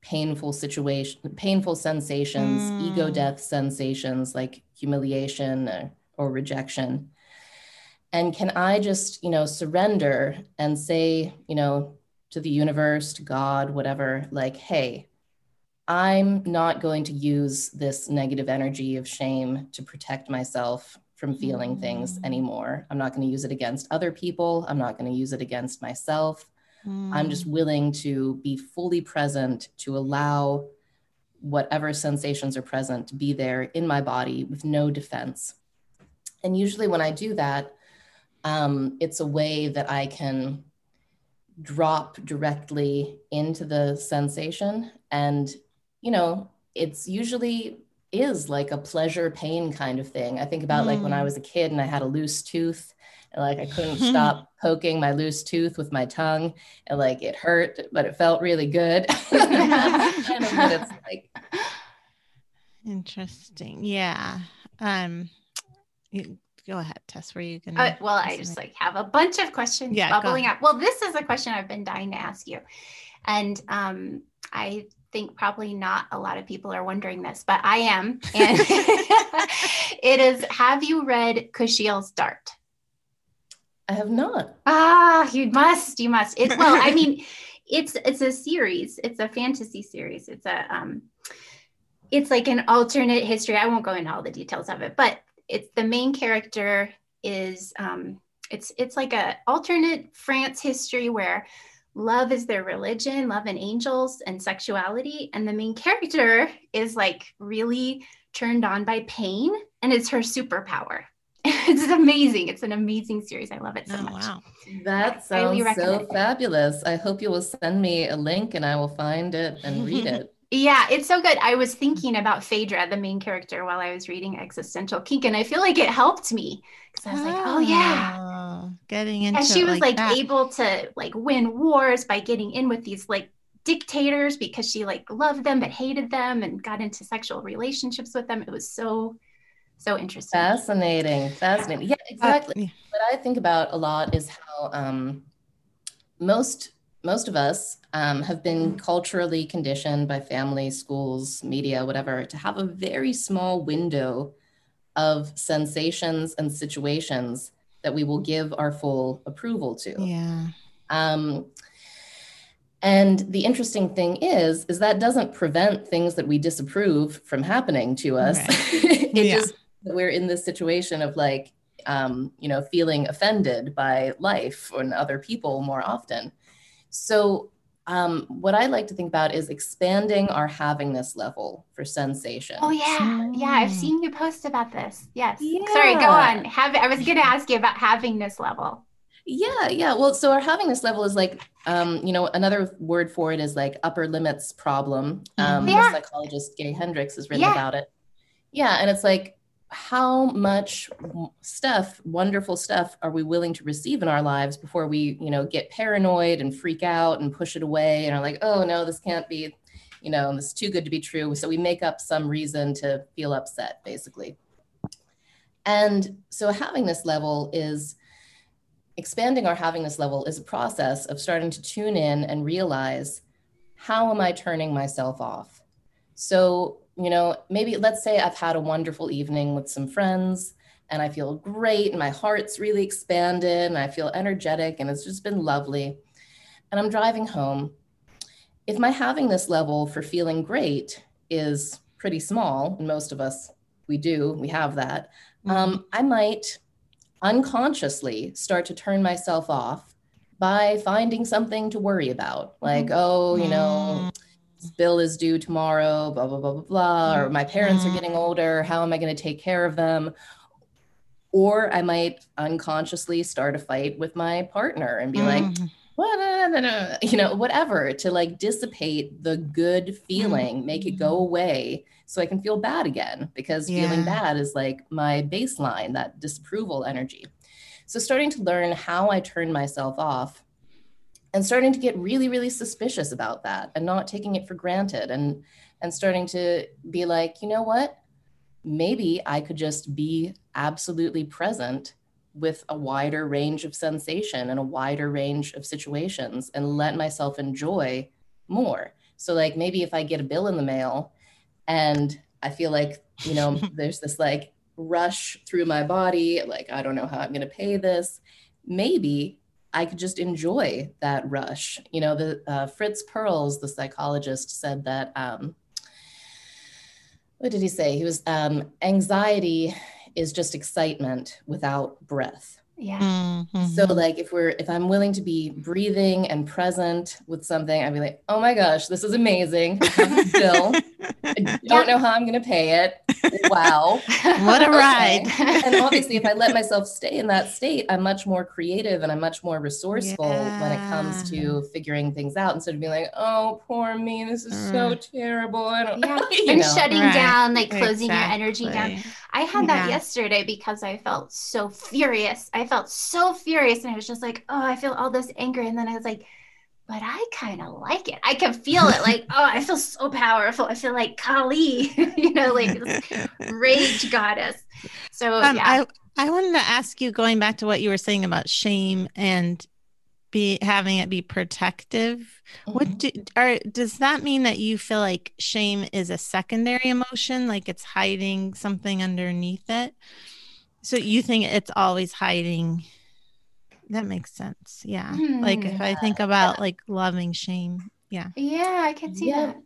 painful situation painful sensations mm. ego death sensations like humiliation or, or rejection and can i just you know surrender and say you know to the universe to god whatever like hey i'm not going to use this negative energy of shame to protect myself from feeling mm. things anymore. I'm not going to use it against other people. I'm not going to use it against myself. Mm. I'm just mm. willing to be fully present to allow whatever sensations are present to be there in my body with no defense. And usually, when I do that, um, it's a way that I can drop directly into the sensation. And, you know, it's usually is like a pleasure pain kind of thing. I think about mm. like when I hmm. was a kid and I had a loose tooth and like I couldn't stop poking my loose tooth with my tongue and like it hurt, but it felt really good. kind it's like. Interesting. Yeah. Um go ahead, Tess. Were you gonna uh, well, I just like have a bunch of questions yeah, bubbling up. Well, this is a question I've been dying to ask you. And um I think probably not a lot of people are wondering this, but I am. And it is Have you read Kushiel's Dart? I have not. Ah, you must. You must. It well, I mean, it's it's a series. It's a fantasy series. It's a um it's like an alternate history. I won't go into all the details of it, but it's the main character is um it's it's like a alternate France history where love is their religion, love and angels and sexuality. And the main character is like really turned on by pain and it's her superpower. it's amazing. It's an amazing series. I love it so oh, much. Wow. That sounds so fabulous. I hope you will send me a link and I will find it and read it. Yeah, it's so good. I was thinking about Phèdre, the main character, while I was reading Existential Kink, and I feel like it helped me because I was oh, like, oh yeah, oh, getting into. And she was like, like able to like win wars by getting in with these like dictators because she like loved them but hated them and got into sexual relationships with them. It was so so interesting. Fascinating, fascinating. Yeah, exactly. Uh, yeah. What I think about a lot is how um, most most of us um, have been culturally conditioned by family, schools, media, whatever, to have a very small window of sensations and situations that we will give our full approval to. Yeah. Um, and the interesting thing is, is that doesn't prevent things that we disapprove from happening to us. Right. it yeah. just we're in this situation of like, um, you know, feeling offended by life and other people more often. So, um, what I like to think about is expanding our havingness level for sensation. Oh yeah, yeah. I've seen you post about this. Yes. Yeah. Sorry, go on. Have I was going to ask you about havingness level. Yeah, yeah. Well, so our havingness level is like, um, you know, another word for it is like upper limits problem. Um, yeah. The psychologist Gay Hendricks has written yeah. about it. Yeah, and it's like how much stuff wonderful stuff are we willing to receive in our lives before we you know get paranoid and freak out and push it away and are like oh no this can't be you know this is too good to be true. So we make up some reason to feel upset basically. And so havingness level is expanding our havingness level is a process of starting to tune in and realize how am i turning myself off? So you know, maybe let's say I've had a wonderful evening with some friends and I feel great and my heart's really expanded and I feel energetic and it's just been lovely. And I'm driving home. If my havingness level for feeling great is pretty small, and most of us we do, we have that, mm-hmm. um, I might unconsciously start to turn myself off by finding something to worry about. Like, mm-hmm. oh, you know, mm bill is due tomorrow, blah, blah, blah, blah, blah, or my parents are getting mm-hmm. older. How am I going to take care of them? Or I might unconsciously start a fight with my partner and be like, mm-hmm. what, you know, whatever to like dissipate the good feeling, make it go away so I can feel bad again because yeah. feeling bad is like my baseline, that disapproval energy. So starting to learn how I turn myself off and starting to get really really suspicious about that and not taking it for granted and and starting to be like you know what? Maybe i could just be absolutely present with a wider range of sensation and a wider range of situations and let myself enjoy more. So like maybe if i get a bill in the mail and i feel like you know there's this like rush through my body like i don't know how i'm going to pay this maybe I could just enjoy that rush. You know, the uh, Fritz Perls, the psychologist, said that. Um, what did he say? He was um, anxiety is just excitement without breath. Yeah. Mm-hmm. So like if we're if I'm willing to be breathing and present with something, I'd be like, oh my gosh, this is amazing. Bill. I don't know how I'm gonna pay it. Wow. what a ride. and obviously if I let myself stay in that state, I'm much more creative and I'm much more resourceful yeah. when it comes to figuring things out instead of being like, oh poor me, this is mm. so terrible. I don't yeah. and know. shutting right. down, like closing exactly. your energy down. I had that yesterday because I felt so furious. I felt so furious and I was just like, oh, I feel all this anger. And then I was like, but I kind of like it. I can feel it like, oh, I feel so powerful. I feel like Kali, you know, like rage goddess. So um, yeah. I, I wanted to ask you going back to what you were saying about shame and be having it be protective mm-hmm. what do are does that mean that you feel like shame is a secondary emotion like it's hiding something underneath it so you think it's always hiding that makes sense yeah mm-hmm. like if i think about like loving shame yeah yeah i can see yeah. that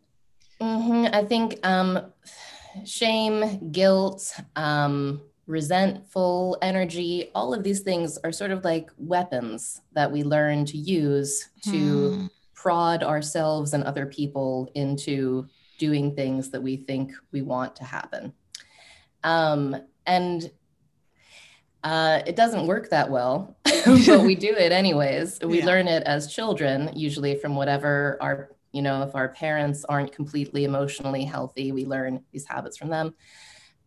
mm-hmm. i think um shame guilt um resentful energy, all of these things are sort of like weapons that we learn to use to hmm. prod ourselves and other people into doing things that we think we want to happen. Um, and uh, it doesn't work that well, but we do it anyways. We yeah. learn it as children, usually from whatever our, you know, if our parents aren't completely emotionally healthy, we learn these habits from them.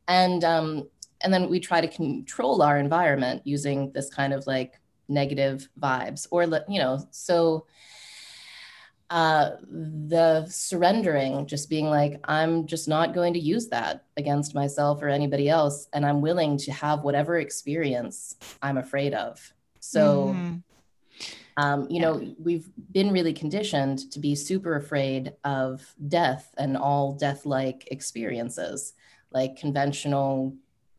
And um, and then we try to control our environment using this kind of like negative vibes or you know so uh, the surrendering just being like i'm just not going to use that against myself or anybody else and i'm willing to have whatever experience i'm afraid of so mm. um, you yeah. know we've been really conditioned to be super afraid of death and all death-like experiences like conventional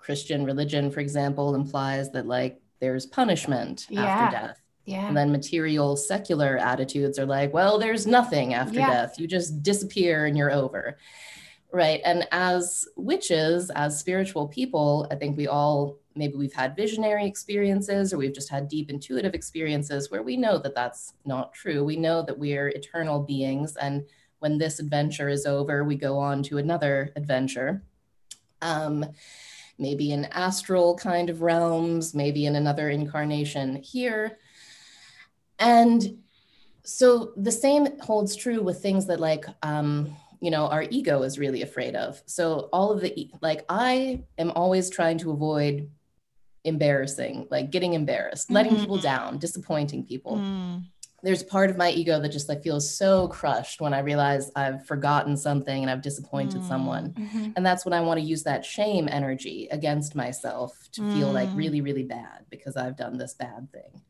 Christian religion, for example, implies that like there's punishment yeah. after death. Yeah. And then material secular attitudes are like, well, there's nothing after yeah. death. You just disappear and you're over. Right. And as witches, as spiritual people, I think we all maybe we've had visionary experiences or we've just had deep intuitive experiences where we know that that's not true. We know that we're eternal beings. And when this adventure is over, we go on to another adventure. Um, maybe in astral kind of realms, maybe in another incarnation here. And so the same holds true with things that like um, you know our ego is really afraid of so all of the like i am always trying to avoid embarrassing like getting embarrassed letting Mhm. people down disappointing people Mm. There's part of my ego that just like feels so crushed when i realize i've forgotten something and i've disappointed Mm. someone Mhm. and that's when i want to use that shame energy against myself to feel like Mm. really really bad because i've done this bad thing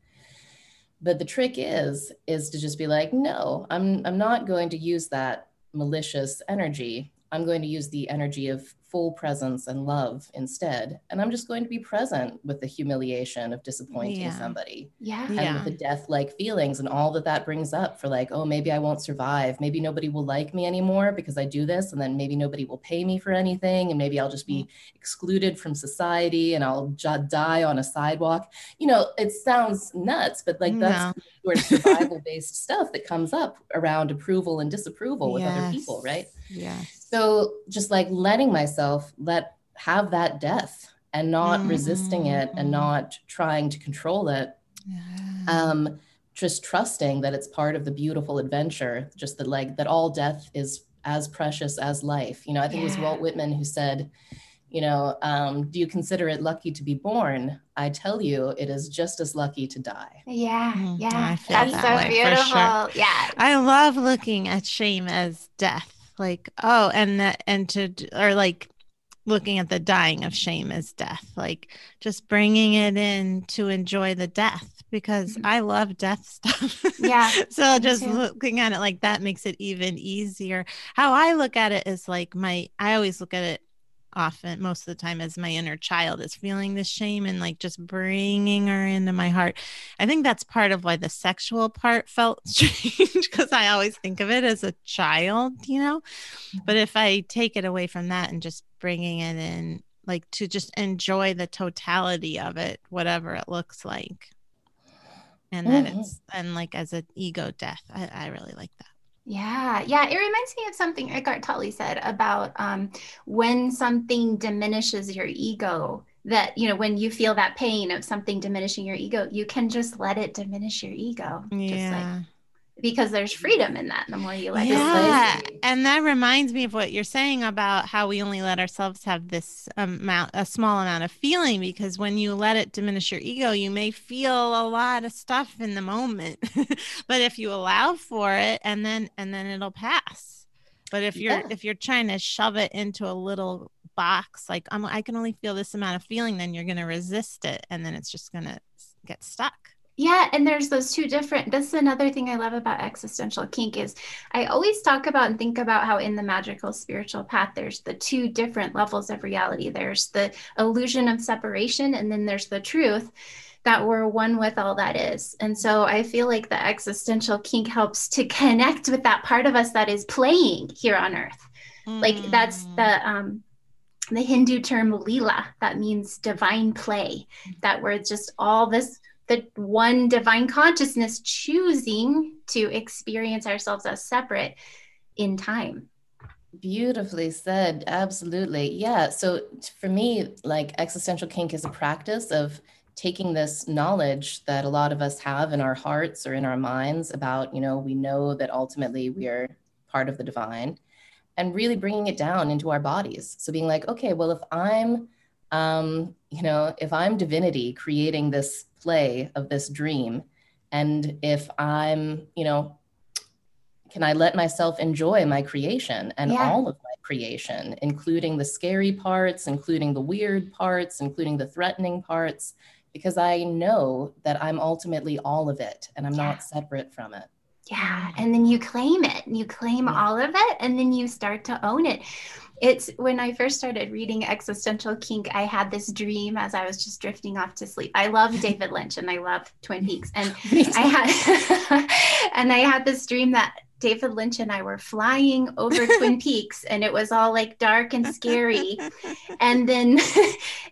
but the trick is is to just be like no i'm i'm not going to use that malicious energy i'm going to use the energy of full presence and love instead and i'm just going to be present with the humiliation of disappointing Yeah. somebody Yeah. and Yeah. with the death like feelings and all that that brings up for like oh maybe i won't survive maybe nobody will like me anymore because i do this and then maybe nobody will pay me for anything and maybe i'll just be mm. excluded from society and i'll j- die on a sidewalk you know it sounds nuts but like that's sort of survival based stuff that comes up around approval and disapproval with other people right Yes. So just like letting myself let have that death and not resisting it and not trying to control it Yeah. um just trusting that it's part of the beautiful adventure just that like that all death is as precious as life you know i think it was walt whitman who said you know um, do you consider it lucky to be born i tell you it is just as lucky to die Yeah. Mm, Yeah. That's that so beautiful. sure. Yeah. I love looking at shame as death. Like, oh, and that, and to, or like looking at the dying of shame as death, like just bringing it in to enjoy the death because Mhm. I love death stuff. Yeah, so just too. looking at it like that makes it even easier. How I look at it is like my, I always look at it often most of the time as my inner child is feeling the shame and like just bringing her into my heart I think that's part of why the sexual part felt strange because I always think of it as a child, you know. But if I take it away from that and just bringing it in, like to just enjoy the totality of it, whatever it looks like, and that Mhm. it's and like as an ego death, I, I really like that. Yeah, yeah. It reminds me of something Eckhart Tolle said about um, when something diminishes your ego. That you know, when you feel that pain of something diminishing your ego, you can just let it diminish your ego. Just like Yeah. Because there's freedom in that. The more you let it. yeah and that reminds me of what you're saying about how we only let ourselves have this amount a small amount of feeling because when you let it diminish your ego you may feel a lot of stuff in the moment but if you allow for it and then and then it'll pass but if you're Yeah. if you're trying to shove it into a little box like I'm, i can only feel this amount of feeling then you're going to resist it and then it's just going to get stuck Yeah, and there's those two different. This is another thing I love about existential kink is I always talk about and think about how in the magical spiritual path there's the two different levels of reality. There's the illusion of separation and then there's the truth that we're one with all that is. And so I feel like the existential kink helps to connect with that part of us that is playing here on earth. Like that's Mm. the um the Hindu term lila that means divine play. That we're just all this the one divine consciousness choosing to experience ourselves as separate in time. Beautifully said. Absolutely. Yeah. So for me, like existential kink is a practice of taking this knowledge that a lot of us have in our hearts or in our minds about, you know, we know that ultimately we are part of the divine and really bringing it down into our bodies. So being like, okay, well, if I'm, um, you know, if I'm divinity creating this play of this dream, and if I'm, you know, can I let myself enjoy my creation and Yeah. all of my creation, including the scary parts, including the weird parts, including the threatening parts, because I know that I'm ultimately all of it and I'm Yeah. not separate from it. Yeah. And then you claim it. You claim Yeah. all of it and then you start to own it. It's when I first started reading Existential Kink, I had this dream as I was just drifting off to sleep. I love David Lynch and I love Twin Peaks. And I had and I had this dream that David Lynch and I were flying over Twin Peaks and it was all like dark and scary. And then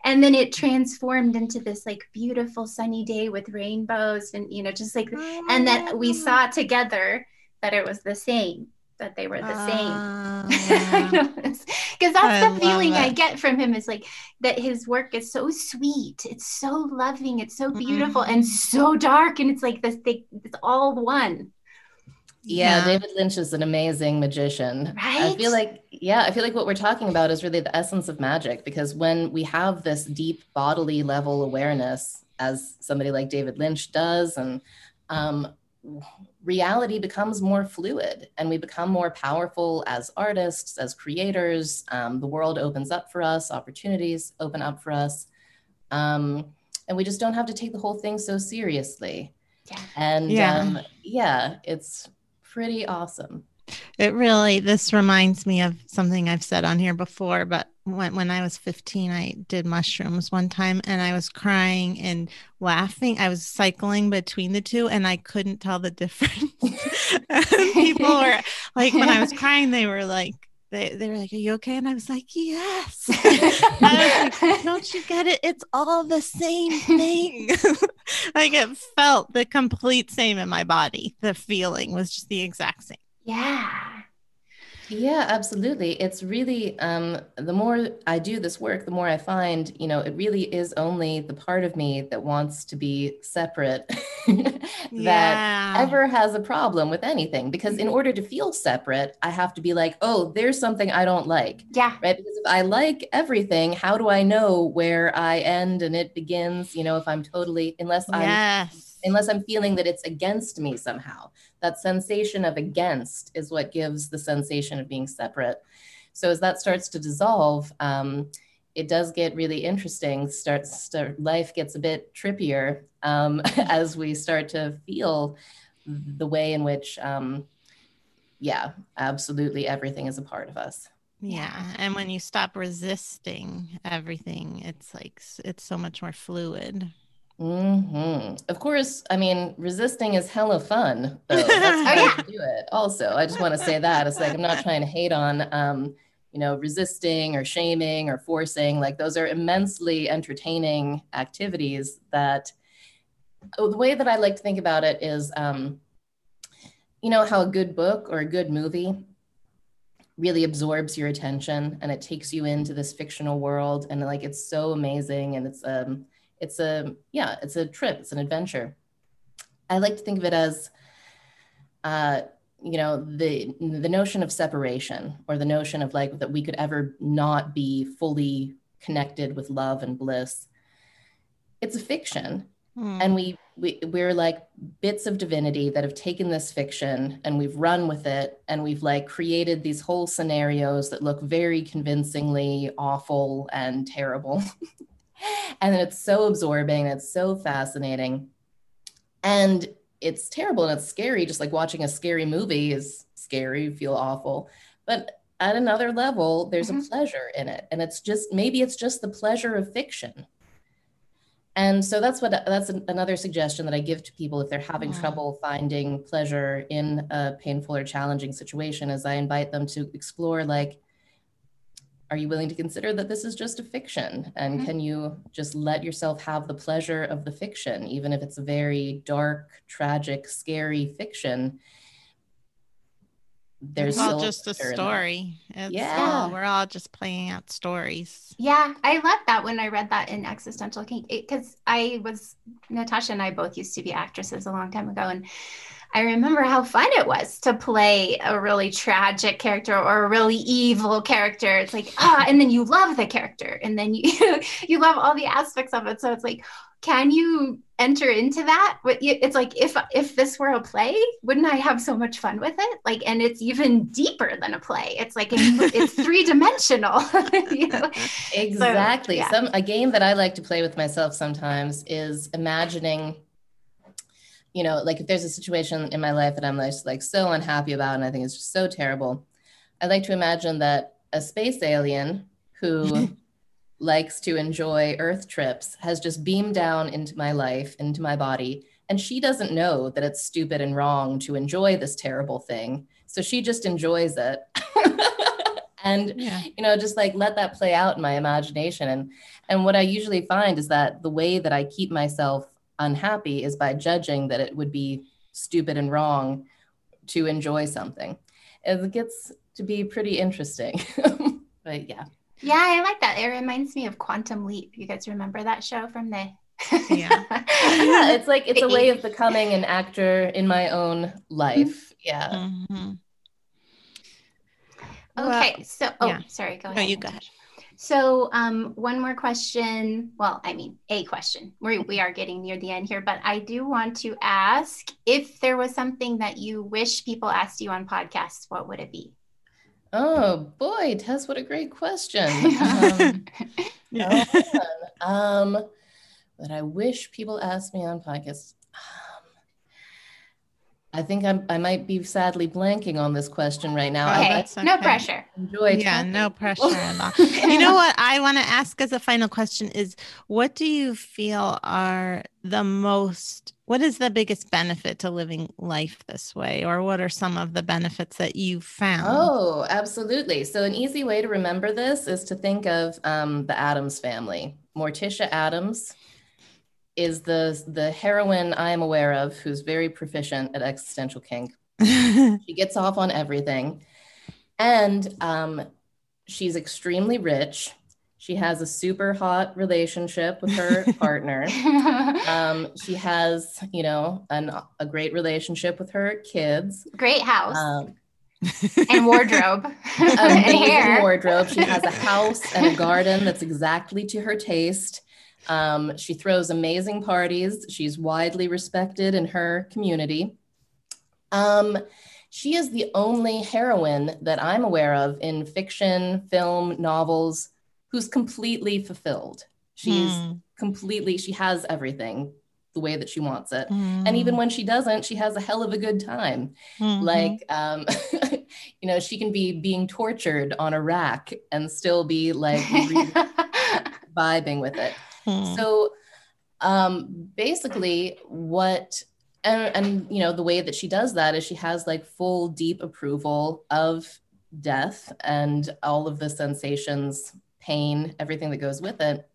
and then it transformed into this like beautiful sunny day with rainbows and you know just like and that we saw together that it was the same that they were the same because that's I the love feeling i get from him is like that his work is so sweet it's so loving it's so beautiful and Mhm. so dark and it's like this they it's all one Yeah, David Lynch is an amazing magician. Right? I feel like, yeah, I feel like what we're talking about is really the essence of magic because when we have this deep bodily level awareness, as somebody like David Lynch does, and um, reality becomes more fluid and we become more powerful as artists, as creators. Um, the world opens up for us, opportunities open up for us. Um, and we just don't have to take the whole thing so seriously. Yeah. And Yeah. Um, yeah, it's pretty awesome. It really, this reminds me of something I've said on here before, but when, when I was 15, I did mushrooms one time and I was crying and laughing. I was cycling between the two and I couldn't tell the difference. People were like, when I was crying, they were like, they, they were like, Are you okay? And I was like, Yes. I was like, Don't you get it? It's all the same thing. like it felt the complete same in my body. The feeling was just the exact same. yeah. Yeah, absolutely. It's really um, the more I do this work, the more I find, you know, it really is only the part of me that wants to be separate that yeah. ever has a problem with anything. Because in order to feel separate, I have to be like, oh, there's something I don't like, Yeah. right? Because if I like everything, how do I know where I end and it begins? You know, if I'm totally, unless I'm Yes. unless I'm feeling that it's against me somehow. That sensation of against is what gives the sensation of being separate. So as that starts to dissolve, um, it does get really interesting. Starts start, life gets a bit trippier um, as we start to feel the way in which, um, yeah, absolutely everything is a part of us. Yeah. And when you stop resisting everything, it's like it's so much more fluid. Hmm Of course, I mean, resisting is hella fun, though. That's Oh, why yeah. Do it. Also, I just want to say that it's like I'm not trying to hate on, um, you know, resisting or shaming or forcing. Like those are immensely entertaining activities. That oh, the way that I like to think about it is, um, you know, how a good book or a good movie really absorbs your attention and it takes you into this fictional world and like it's so amazing and it's um it's a yeah it's a trip it's an adventure. I like to think of it as uh you know the the notion of separation or the notion of like that we could ever not be fully connected with love and bliss. It's a fiction. Hmm. and we, we we're like bits of divinity that have taken this fiction and we've run with it and we've like created these whole scenarios that look very convincingly awful and terrible and then it's so absorbing it's so fascinating. And it's terrible and it's scary just like watching a scary movie is scary you feel awful. But at another level there's a Mhm. pleasure in it. And it's just maybe it's just the pleasure of fiction. And so that's what that's an- another suggestion that I give to people if they're having trouble finding pleasure in a painful or challenging situation is I invite them to explore like are you willing to consider that this is just a fiction and Mhm. can you just let yourself have the pleasure of the fiction even if it's a very dark tragic scary fiction there's it's all just a pleasure in that. story. It's Yeah. all, we're all just playing out stories. Yeah, I love that when I read that in Existential Kink because I was Natasha and I both used to be actresses a long time ago, and I remember how fun it was to play a really tragic character or a really evil character. It's like ah, and then you love the character, and then you you love all the aspects of it. So it's like, can you enter into that? But It's like if if this were a play, wouldn't I have so much fun with it? Like, and it's even deeper than a play. It's like it's three dimensional. you know? Exactly. yeah. Some a game that I like to play with myself sometimes is imagining, you know, like if there's a situation in my life that I'm just like so unhappy about and I think it's just so terrible. I like to imagine that a space alien who likes to enjoy Earth trips has just beamed down into my life, into my body, and she doesn't know that it's stupid and wrong to enjoy this terrible thing. So she just enjoys it. and Yeah. you know just like let that play out in my imagination and and what i usually find is that the way that i keep myself unhappy is by judging that it would be stupid and wrong to enjoy something it gets to be pretty interesting but yeah Yeah, I like that. It reminds me of Quantum Leap. You guys remember that show from the Yeah. yeah, it's like it's a way of becoming an actor in my own life. Yeah. Mhm. Okay, so oh, yeah. sorry, go No, ahead. you go ahead. So, um, one more question. Well, I mean, a question. We we are getting near the end here, but I do want to ask if there was something that you wish people asked you on podcasts, what would it be? Oh boy, Tess, what a great question. Um, Yeah. um, that I wish people asked me on podcasts. I think I'm, I might be sadly blanking on this question right now. Okay, I that's no okay. pressure. enjoy. yeah, talking no pressure at all. You know what I want to ask as a final question is what do you feel are the most what is the biggest benefit to living life this way or what are some of the benefits that you found? Oh, absolutely. So, an easy way to remember this is to think of um, the Addams family. Morticia Addams is the, the heroine I am aware of who's very proficient at existential kink. She gets off on everything. And um, she's extremely rich. She has a super hot relationship with her partner. Um, she has, you know, an, a great relationship with her kids. Great house Um, and wardrobe and hair. wardrobe. She has a house and a garden that's exactly to her taste. Um, she throws amazing parties. She's widely respected in her community. Um, she is the only heroine that I'm aware of in fiction, film, novels who's completely fulfilled. She's Mm, completely, she has everything the way that she wants it. mm, And even when she doesn't, she has a hell of a good time mhm. like um you know she can be being tortured on a rack and still be like vibing with it Mm. so um basically what and and you know the way that she does that is she has like full deep approval of death and all of the sensations pain everything that goes with it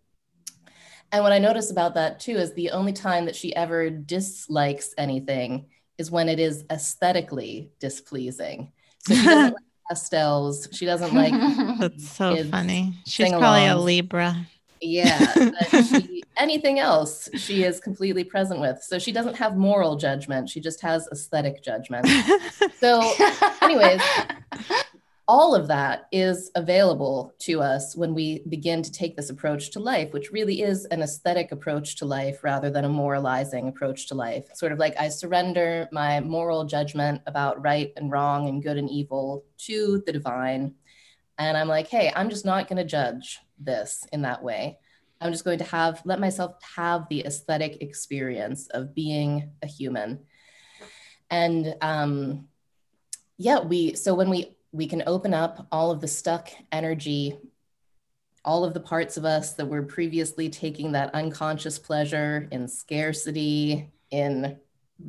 and what i notice about that too is the only time that she ever dislikes anything is when it is aesthetically displeasing so she doesn't like pastels she doesn't like That's so funny. She's probably a. Libra. Yeah, but she, anything else she is completely present with. So she doesn't have moral judgment. She just has aesthetic judgment. So, anyways, all of that is available to us when we begin to take this approach to life, which really is an aesthetic approach to life rather than a moralizing approach to life. Sort of like I surrender my moral judgment about right and wrong and good and evil to the divine. And I'm like, hey, I'm just not going to judge this in that way. I'm just going to have, let myself have the aesthetic experience of being a human. And um, yeah, we, so when we, we can open up all of the stuck energy, all of the parts of us that were previously taking that unconscious pleasure in scarcity, in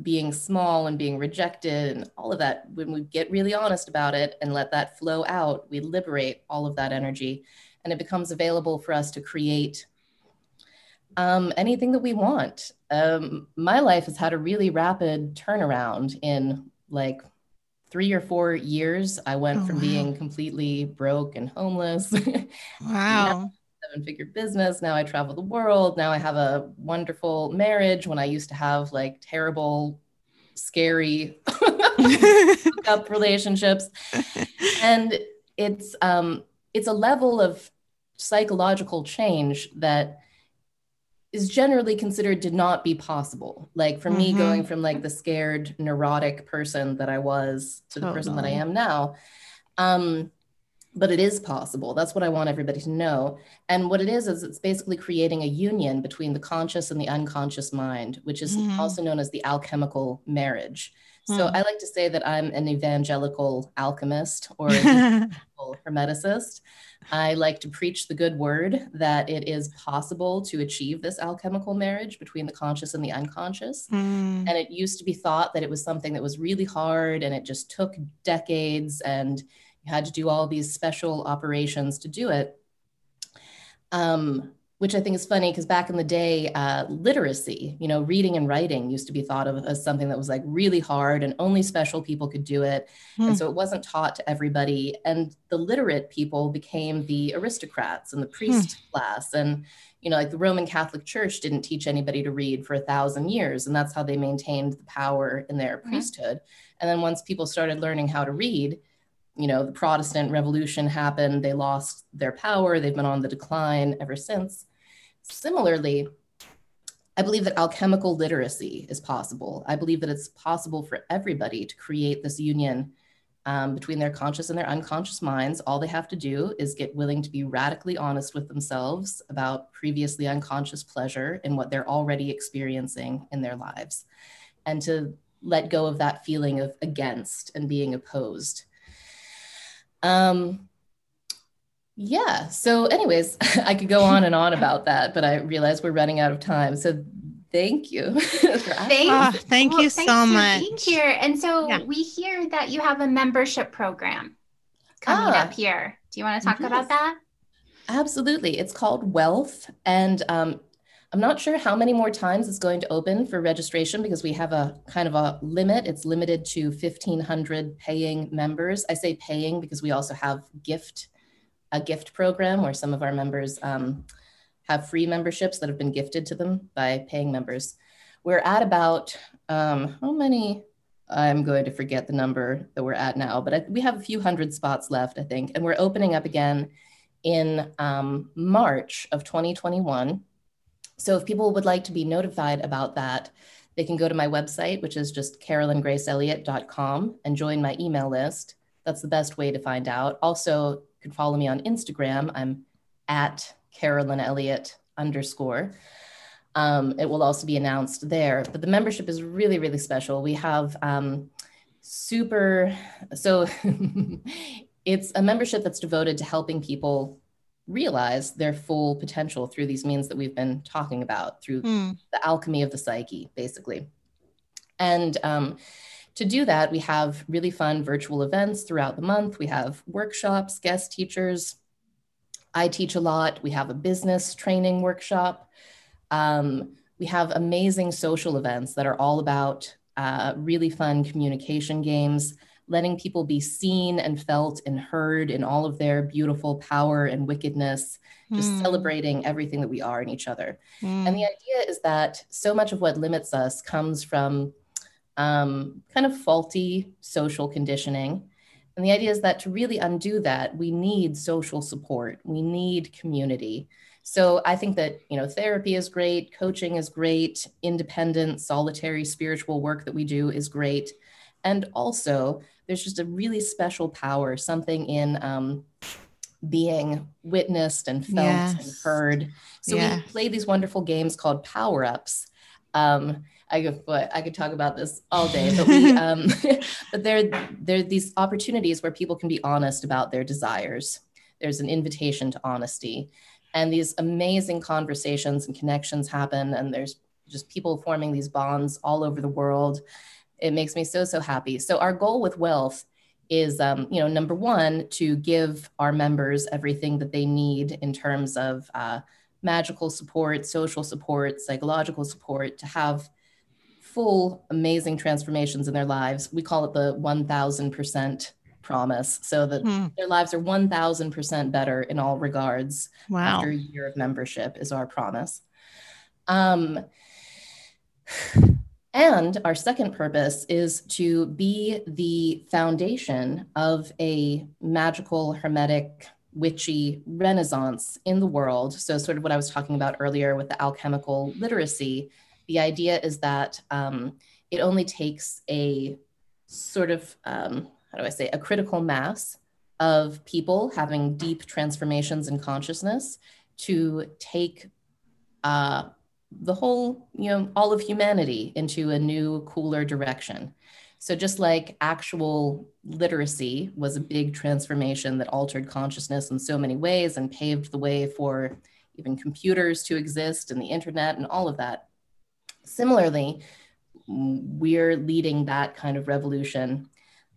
being small and being rejected, and all of that. When we get really honest about it and let that flow out, we liberate all of that energy and it becomes available for us to create um, anything that we want. Um, my life has had a really rapid turnaround in like three or four years. I went Oh, from wow. being completely broke and homeless. Wow. Seven figure business. Now I travel the world. Now I have a wonderful marriage when I used to have like terrible, scary up relationships. And it's um it's a level of psychological change that is generally considered to not be possible. Like for me Mhm. going from like the scared neurotic person that I was to the person that I am now. Um but it is possible. That's what I want everybody to know. And what it is, is it's basically creating a union between the conscious and the unconscious mind, which is Mhm. also known as the alchemical marriage. So Hmm. I like to say that I'm an evangelical alchemist or an hermeticist. I like to preach the good word that it is possible to achieve this alchemical marriage between the conscious and the unconscious. Mm. And it used to be thought that it was something that was really hard and it just took decades and you had to do all these special operations to do it. Um, which I think is funny because back in the day, uh, literacy, you know, reading and writing used to be thought of as something that was like really hard and only special people could do it. Hmm. And so it wasn't taught to everybody. And the literate people became the aristocrats and the hmm. priest hmm. class. And, you know, like the Roman Catholic Church didn't teach anybody to read for a thousand years. And that's how they maintained the power in their mm-hmm. priesthood. And then once people started learning how to read, you know, the Protestant Revolution happened, they lost their power, they've been on the decline ever since. Similarly, I believe that alchemical literacy is possible. I believe that it's possible for everybody to create this union um, between their conscious and their unconscious minds. All they have to do is get willing to be radically honest with themselves about previously unconscious pleasure and what they're already experiencing in their lives, and to let go of that feeling of against and being opposed. Um, yeah. So, anyways, I could go on and on about that, but I realize we're running out of time. So, thank you. thank, oh, thank well, you so much. being here. And so, yeah. we hear that you have a membership program coming ah, up here. Do you want to talk yes. about that? Absolutely. It's called Wealth. And um, I'm not sure how many more times it's going to open for registration because we have a kind of a limit. It's limited to 1,500 paying members. I say paying because we also have gift a gift program where some of our members um, have free memberships that have been gifted to them by paying members. We're at about um, how many? I'm going to forget the number that we're at now, but I, we have a few hundred spots left, I think, and we're opening up again in um, March of 2021. So if people would like to be notified about that, they can go to my website, which is just carolyngraceelliott.com, and join my email list. That's the best way to find out. Also, you can follow me on Instagram. I'm at Carolyn Elliott underscore. Um, it will also be announced there. But the membership is really, really special. We have um, super, so it's a membership that's devoted to helping people realize their full potential through these means that we've been talking about, through mm. the alchemy of the psyche, basically. And um, to do that, we have really fun virtual events throughout the month. We have workshops, guest teachers. I teach a lot. We have a business training workshop. Um, we have amazing social events that are all about uh, really fun communication games, letting people be seen and felt and heard in all of their beautiful power and wickedness, just mm. celebrating everything that we are in each other. Mm. And the idea is that so much of what limits us comes from um, kind of faulty social conditioning. And the idea is that to really undo that, we need social support, we need community. So I think that you know therapy is great, coaching is great, independent, solitary spiritual work that we do is great, and also there's just a really special power, something in um, being witnessed and felt yes. and heard. So yeah. we play these wonderful games called power ups. Um, I could, I could talk about this all day, but we, um, but there, there are these opportunities where people can be honest about their desires. There's an invitation to honesty, and these amazing conversations and connections happen. And there's just people forming these bonds all over the world. It makes me so so happy. So our goal with wealth is, um, you know, number one, to give our members everything that they need in terms of uh, magical support, social support, psychological support, to have full amazing transformations in their lives. We call it the 1000% promise. So that hmm. their lives are 1000% better in all regards wow. after a year of membership is our promise. Um, and our second purpose is to be the foundation of a magical, hermetic, witchy renaissance in the world. So, sort of what I was talking about earlier with the alchemical literacy the idea is that um, it only takes a sort of, um, how do I say, a critical mass of people having deep transformations in consciousness to take uh, the whole, you know, all of humanity into a new, cooler direction. So, just like actual literacy was a big transformation that altered consciousness in so many ways and paved the way for even computers to exist and the internet and all of that, Similarly, we're leading that kind of revolution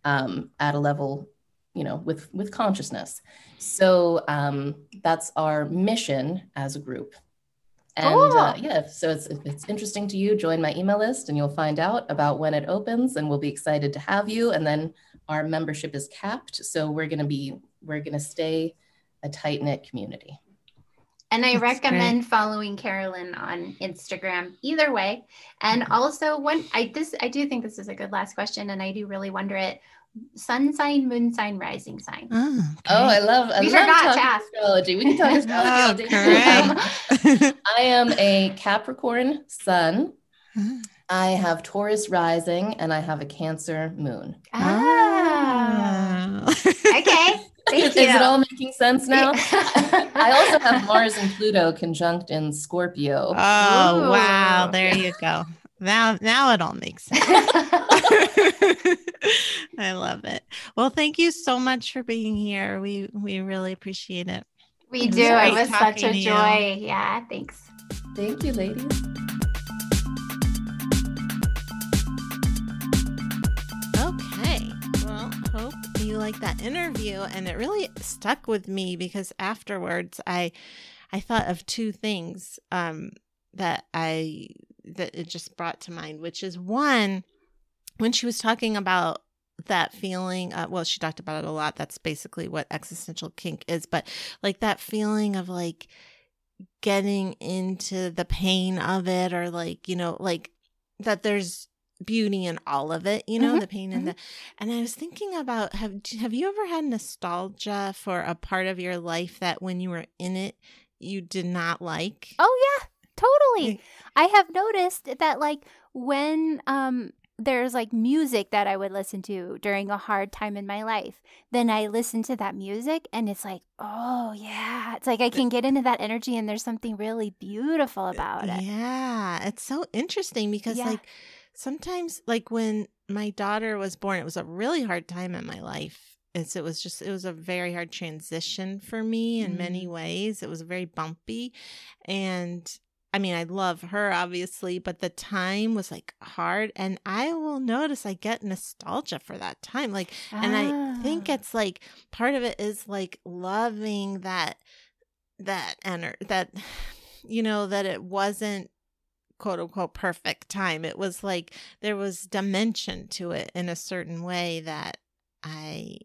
um, at a level, you know, with with consciousness. So um, that's our mission as a group. And Cool. uh, yeah, so it's, if it's interesting to you, join my email list and you'll find out about when it opens and we'll be excited to have you. And then our membership is capped. So we're going to be, we're going to stay a tight knit community. And I That's recommend following Carolyn on Instagram either way. And also one I this I do think this is a good last question and I do really wonder it. Sun sign, moon sign, rising sign. Oh, Oh, I love, I We love forgot to talking ask. astrology. We can talk astrology all Oh, day. great. I am a Capricorn sun. Ah. I have Taurus rising and I have a Cancer moon. Ah. Oh. Okay. Thank Is you. it all making sense now? I also have Mars and Pluto conjunct in Scorpio. Oh wow, there you go. Now now it all makes sense. I love it. Well, thank you so much for being here. We we really appreciate it. we It do. It was such a to you. joy. Yeah, thanks. Thank you, ladies. Okay. Well, hope you like that interview and it really stuck with me because afterwards I I thought of two things um that I that it just brought to mind, which is one when she was talking about that feeling uh, well she talked about it a lot that's basically what existential kink is but like that feeling of like getting into the pain of it or like you know like that there's beauty in all of it you know Mhm, the pain and the and i was thinking about have have you ever had nostalgia for a part of your life that when you were in it you did not like? Oh yeah, totally. I have noticed that like when um there's like music that I would listen to during a hard time in my life, then I listen to that music and it's like, oh yeah, it's like I can get into that energy and there's something really beautiful about it. Yeah, it's so interesting because Yeah. like sometimes like when my daughter was born, it was a really hard time in my life. It's it was just it was a very hard transition for me in many ways. It was very bumpy and I mean, I love her obviously, but the time was like hard and I will notice I get nostalgia for that time. Like and I think Ah. it's like part of it is like loving that that ener- that you know that it wasn't quote unquote perfect time. It was like there was dimension to it in a certain way that I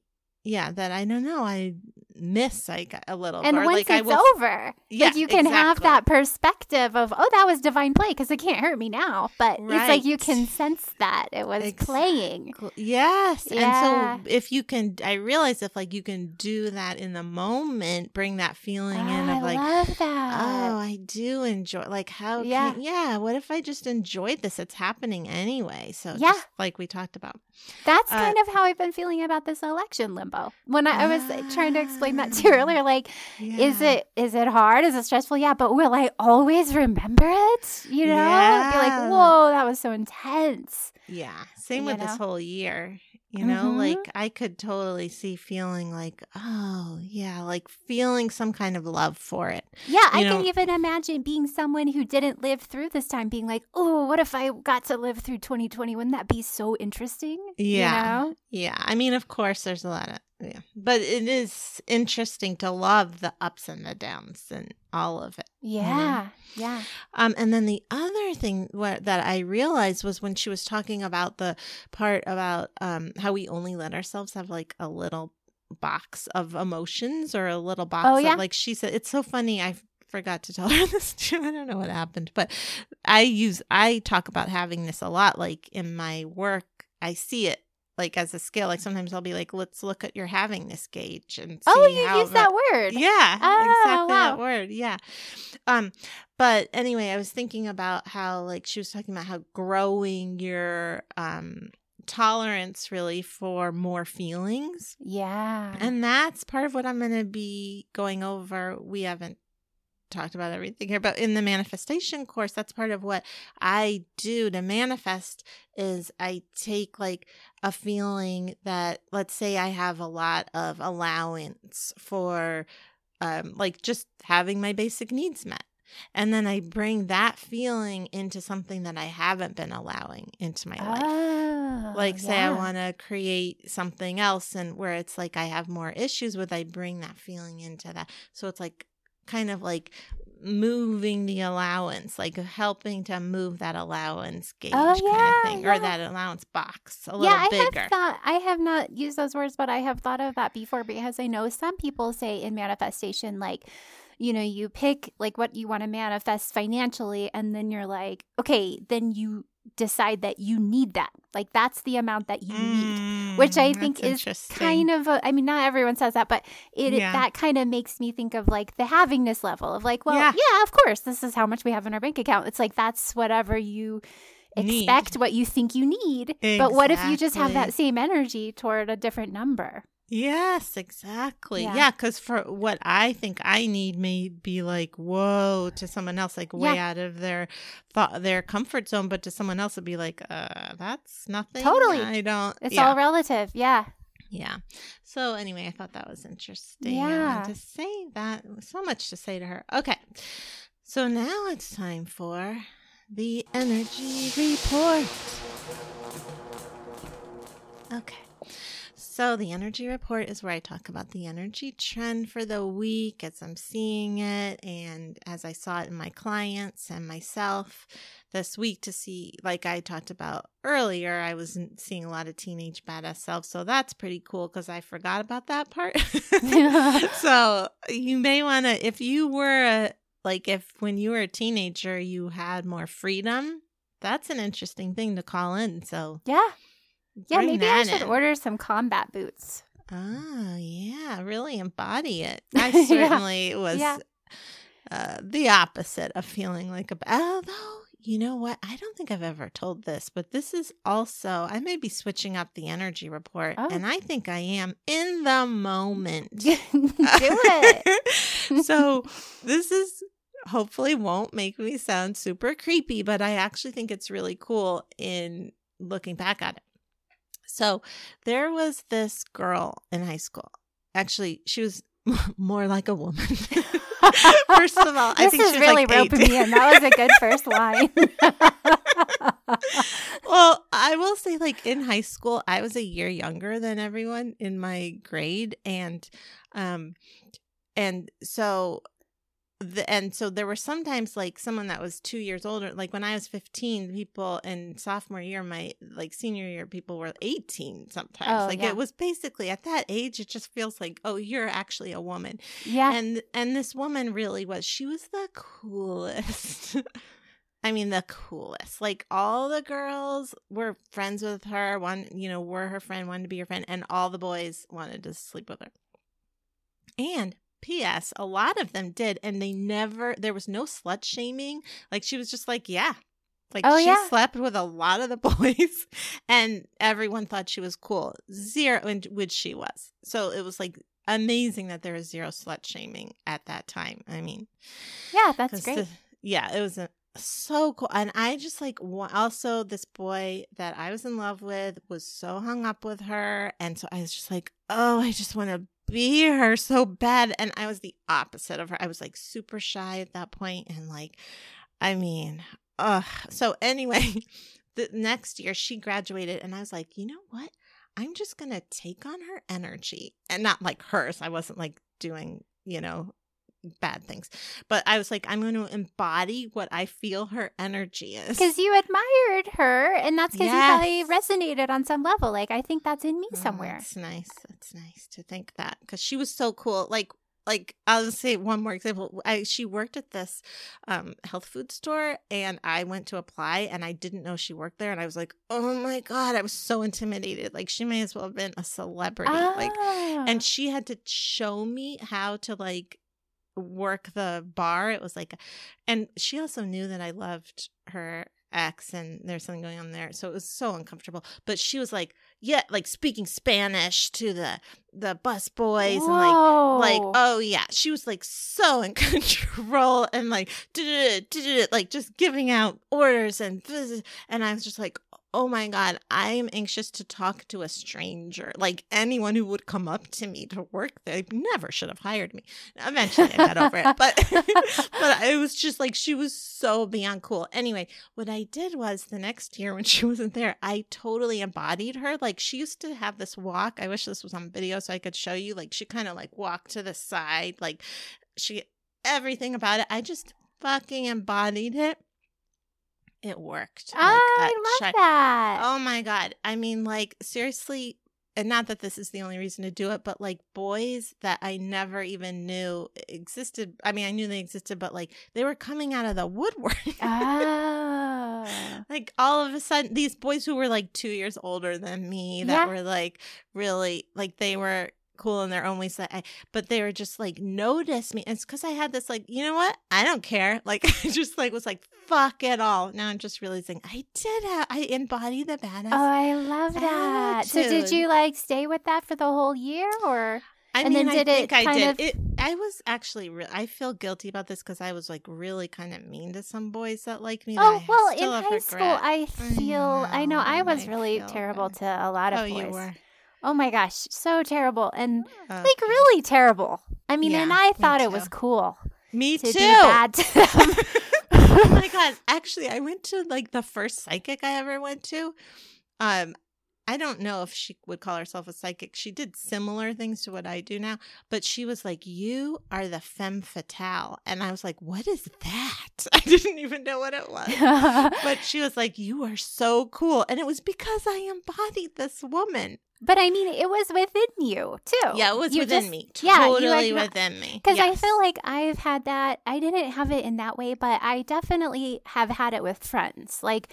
yeah, that I don't know, I miss like a little and or once like I it's will over, Yeah, like you can have that perspective of, oh, that was divine play because it can't hurt me now. But it's like you can sense that it was Exactly. playing. Yes. Yeah. And so if you can I realize if like you can do that in the moment, bring that feeling in Ah, of like I love that. Oh, I do enjoy. Like, how? Yeah. Can, yeah. What if I just enjoyed this? It's happening anyway. So, Yeah. just like we talked about. That's Uh, kind of how I've been feeling about this election limbo. When I, I was trying to explain that to you Ah, earlier, like, is it is it hard? Is it stressful? Yeah, but will I always remember it? You know, Be like, whoa, that was so intense. Yeah. Same you with this whole year. You know, Mhm. like I could totally see feeling like, oh, yeah, like feeling some kind of love for it. Yeah, I You can even imagine being someone who didn't live through this time, being like, oh, what if I got to live through 2020? Wouldn't that be so interesting? Yeah. You know? Yeah. I mean, of course, there's a lot of, yeah. But it is interesting to love the ups and the downs and all of it. Yeah. Yeah. Um, and then the other thing what, that I realized was when she was talking about the part about um, how we only let ourselves have like a little box of emotions or a little box Oh, of yeah. like she said it's so funny I forgot to tell her this too I don't know what happened but I use I talk about havingness a lot like in my work I see it like as a skill like sometimes I'll be like let's look at your havingness gauge and see Oh, you use that- word. yeah, Oh, exactly that word. Yeah. Um, but anyway, I was thinking about how like she was talking about how growing your um tolerance really for more feelings. Yeah. And that's part of what I'm going to be going over. We haven't talked about everything here, but in the manifestation course, that's part of what I do to manifest is I take like a feeling that let's say I have a lot of allowance for um like just having my basic needs met. And then I bring that feeling into something that I haven't been allowing into my life. Oh, like say i want to create something else and where it's like i have more issues with i bring that feeling into that. So it's like kind of like moving the allowance, like helping to move that allowance gauge Oh, kind of thing, yeah. or that allowance box a little yeah, I bigger. have thought I have not used those words, but I have thought of that before because I know some people say in manifestation, like, you know, you pick like what you want to manifest financially, and then you're like, okay, then you decide that you need that. Like that's the amount that you need. Which I Mm, think is. Kind of, a, I mean, not everyone says that, but it Yeah. that kind of makes me think of like the havingness level of like, well, Yeah. yeah. of course, this is how much we have in our bank account. It's like that's whatever you Need. expect, what you think you need. But what if you just have that same energy toward a different number? Yes, exactly. Yeah. Yeah, because for what I think I need may be like whoa to someone else, like way Yeah. out of their thought, their comfort zone, but to someone else it'd be like, uh, that's nothing. Totally. I don't. It's yeah. all relative. Yeah. Yeah. So anyway, I thought that was interesting. Yeah. to say that so much to say to her. Okay. So now it's time for the energy report. Okay. So the energy report is where I talk about the energy trend for the week as I'm seeing it and as I saw it in my clients and myself this week to see like I talked about earlier I was seeing a lot of teenage badass self so that's pretty cool cuz I forgot about that part. so you may want to if you were a like if when you were a teenager you had more freedom that's an interesting thing to call in so Yeah. Yeah. bring maybe I should in. order some combat boots. Oh, yeah, really embody it. I Yeah. certainly was Yeah. uh, the opposite of feeling like a. Although, you know what? I don't think I've ever told this, but this is also, I may be switching up the energy report, Oh. and I think I am in the moment. Do it. so, this is hopefully won't make me sound super creepy, but I actually think it's really cool in looking back at it. So there was this girl in high school. Actually, she was more like a woman. First of all, I think she was really like roping 18. me in. That was a good first line. well, I will say, like in high school, I was a year younger than everyone in my grade, and um, and so the and so there were sometimes like someone that was two years older. Like when I was fifteen, people in sophomore year, my like senior year, people were eighteen. Sometimes, Oh, like yeah. it was basically at that age, it just feels like, oh, you're actually a woman yeah. and and this woman really was she was the coolest i mean the coolest like all the girls were friends with her one you know were her friend wanted to be her friend and all the boys wanted to sleep with her and ps a lot of them did and they never there was no slut shaming like she was just like yeah like Oh, she yeah. slept with a lot of the boys and everyone thought she was cool zero and which she was so it was like amazing that there was zero slut shaming at that time i mean yeah, that's great. the- yeah it was a, so cool and i just like also this boy that i was in love with was so hung up with her and so i was just like oh i just want to be her so bad and i was the opposite of her. I was like super shy at that point and like i mean uh so anyway the next year she graduated and i was like you know what? I'm just gonna take on her energy. And not like hers. I wasn't like doing you know bad things but i was like i'm going to embody what i feel her energy is Because you admired her, and that's because Yes. you probably resonated on some level. Like, I think that's in me Oh, somewhere. It's nice. It's nice to think that because she was so cool. Like, like I'll say one more example. I she worked at this um, health food store, and I went to apply, and I didn't know she worked there, and I was like, oh my god, I was so intimidated. Like she may as well have been a celebrity. Like, Ah. and she had to show me how to like work the bar. It was like, and she also knew that I loved her ex and there's something going on there. So it was so uncomfortable. But she was like, yeah, like speaking Spanish to the the bus boys and like like oh yeah she was like so in control and like like just giving out orders and and i was just like oh my god i am anxious to talk to a stranger like anyone who would come up to me to work they never should have hired me eventually i got over it but but it was just like she was so beyond cool anyway what i did was the next year when she wasn't there i totally embodied her like she used to have this walk i wish this was on video so i could show you like she kind of like walked to the side like she everything about it. I just fucking embodied it. It worked. Oh, I a love check. that. Oh my god. I mean, like seriously, and not that this is the only reason to do it, but like boys that I never even knew existed. I mean, I knew they existed, but like they were coming out of the woodwork. Oh. like all of a sudden, these boys who were like two years older than me, that Yeah. were like really like they were cool in their own ways that I, but they were just like notice me. And it's because I had this like, you know what? I don't care. Like I just like was like, fuck it all. Now I'm just realizing I did have, I embody the oh, badass Oh, I love that. So did you like stay with that for the whole year or I And mean, then I did it think I did. of- It. I was actually. Re- I feel guilty about this because I was like really kind of mean to some boys that like me. Oh, I well, in high school. I feel I know know, I was I really terrible bad. to a lot of oh, boys. you were Oh my gosh, so terrible and Okay. like really terrible. I mean, and I thought it was cool me to too. to oh my god! Actually, I went to like the first psychic I ever went to. Um, I don't know if she would call herself a psychic. She did similar things to what I do now, but she was like, "You are the femme fatale," and I was like, "What is that?" I didn't even know what it was. but she was like, "You are so cool," and it was because I embodied this woman. But I mean, it was within you too. Yeah, it was You within just- me. yeah, you totally within me. Because I feel like I've had that. I didn't have it in that way, but I definitely have had it with friends. Like,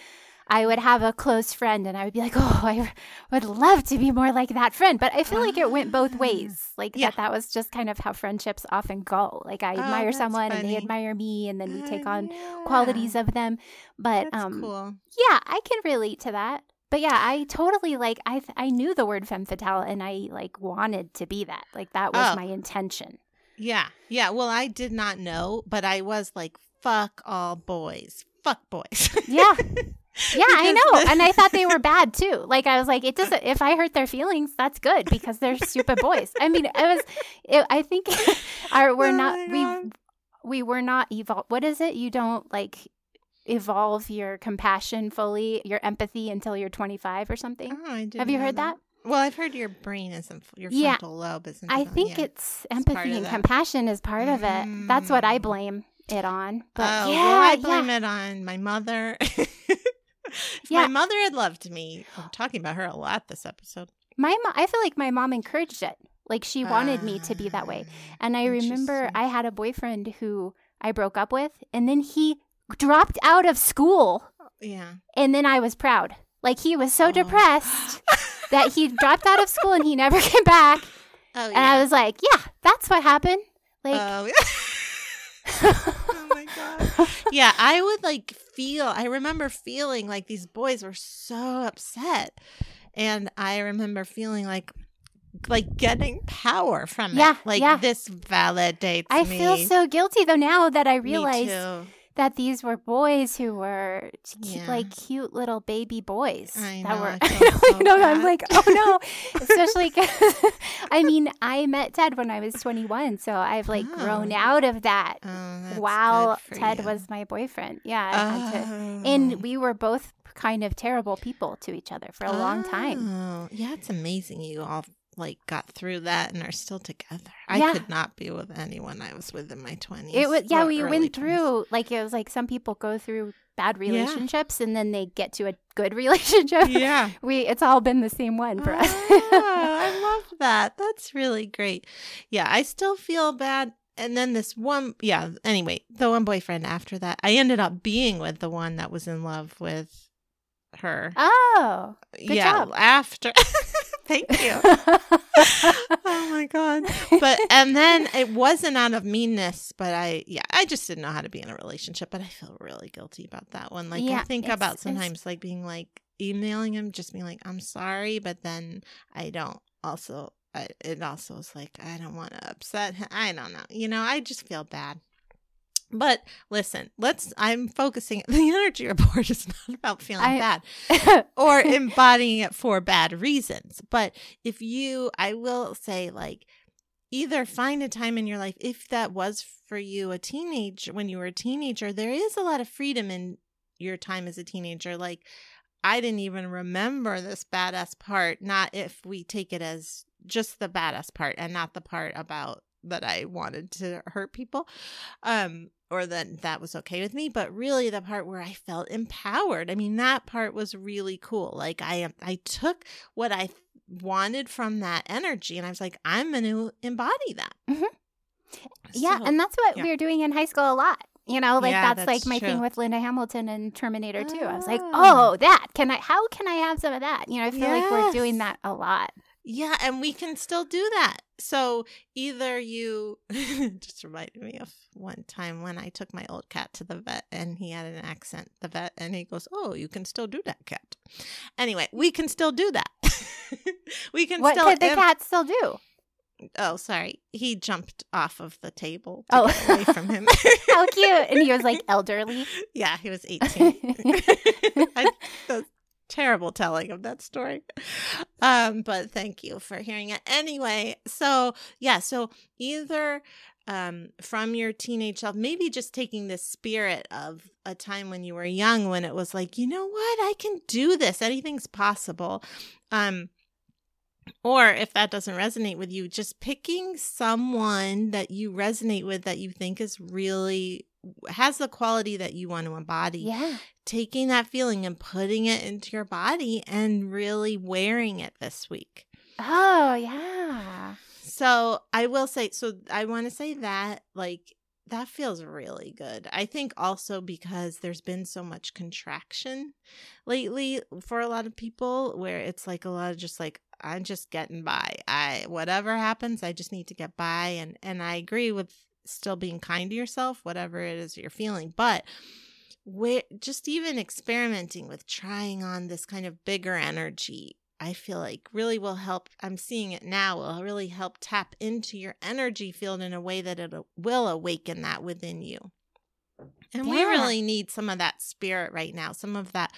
I would have a close friend and I would be like, oh, I would love to be more like that friend. But I feel like it went both Ah. ways. Like, Yeah. that, that was just kind of how friendships often go. Like, I Oh, admire someone and they admire me, and then we take Ah, on yeah. qualities of them. But, um, cool. yeah, I can relate to that. But yeah, I totally like I I knew the word femme fatale and I like wanted to be that. Like that was Oh. my intention. Yeah. Yeah. Well, I did not know, but I was like, fuck all boys. Fuck boys. Yeah. Yeah, I know. the- And I thought they were bad too. Like I was like, it doesn't. If I hurt their feelings, that's good because they're stupid boys. I mean, it was. It, I think our we're Oh not we we were not evolve. What is it? You don't like evolve your compassion fully, your empathy until you're 25 or something. Oh, I didn't Have you heard that? Well, I've heard your brain isn't, your Yeah. frontal lobe isn't. I think Yeah. it's empathy of and compassion is part of it. That's what I Mm. blame it on. But oh, yeah, well, I yeah. blame it on my mother. if Yeah. my mother had loved me, I'm talking about her a lot this episode. My mo- I feel like my mom encouraged it. Like she wanted me to be that way. And I remember I had a boyfriend who I broke up with, and then he dropped out of school, Yeah. and then I was proud. Like he was so Oh. depressed that he dropped out of school and he never came back. Oh, yeah. And I was like, yeah, that's what happened. Like, Oh, yeah. oh my god. Yeah, I would like feel I remember feeling like these boys were so upset. And I remember feeling like like getting power from Yeah, it. Like yeah. this validates me. I me. feel so guilty though now that I Me realize too. That these were boys who were cu- Yeah. like cute little baby boys I that know, were I so know, I'm like oh no especially I mean I met Ted when I was 21 so I've like grown Oh. out of that Oh, while Ted you. was my boyfriend yeah had to- Oh. and we were both kind of terrible people to each other for a long time Oh, yeah, it's amazing you all like got through that and are still together. I Yeah. could not be with anyone I was with in my twenties. it was yeah we went through like it was like some people go through bad relationships and then they get to a good relationship Yeah. we it's all been the same one for us Ah, I love that. That's really great. Yeah, I still feel bad. And then this one, yeah, anyway, the one boyfriend after that, I ended up being with the one that was in love with her. oh good yeah, job. after. Thank you. oh my god. But and then it wasn't out of meanness, but I yeah, I just didn't know how to be in a relationship, but I feel really guilty about that one. Like Yeah, I think about sometimes like being like emailing him just being like I'm sorry, but then I don't also I, it also is like I don't want to upset him. I don't know. You know, I just feel bad. But listen, let's I'm focusing the energy report is not about feeling I- bad or embodying it for bad reasons. But if you, I will say, like, either find a time in your life, if that was for you a teenage, when you were a teenager, there is a lot of freedom in your time as a teenager. Like, I didn't even remember this badass part, not if we take it as just the badass part and not the part about that I wanted to hurt people. Um or that that was okay with me, but really the part where I felt empowered. I mean, that part was really cool. Like I I took what I wanted from that energy and I was like, I'm going to embody that. Mhm. Yeah, and that's what yeah. we were doing in high school a lot. You know, like Yeah, that's, like that's my thing with Linda Hamilton and Terminator 2. I was like, Oh. oh, that can I? How can I have some of that? You know, I feel like we're doing that a lot. Yeah, and we can still do that. So either you just reminded me of one time when I took my old cat to the vet and he had an accent, the vet, and he goes, Oh, you can still do that, cat. Anyway, we can still do that. we can What still could the em- cat still do? Oh, sorry. He jumped off of the table Oh. away from him. How cute! And he was like elderly. yeah, he was 18. I, terrible telling of that story. Um, but thank you for hearing it. Anyway, so yeah, so either um from your teenage self, maybe just taking the spirit of a time when you were young when it was like, you know what, I can do this. Anything's possible. Um or if that doesn't resonate with you, just picking someone that you resonate with that you think is really has the quality that you want to embody yeah. taking that feeling and putting it into your body and really wearing it this week. Oh, yeah. So I will say, so I want to say that, like, that feels really good. I think also because there's been so much contraction lately for a lot of people where it's like a lot of just like, I'm just getting by. I, whatever happens, I just need to get by. And, and I agree with still being kind to yourself, whatever it is you're feeling. But, where just even experimenting with trying on this kind of bigger energy i feel like really will help i'm seeing it now will really help tap into your energy field in a way that it will awaken that within you and we really need some of that spirit right now some of that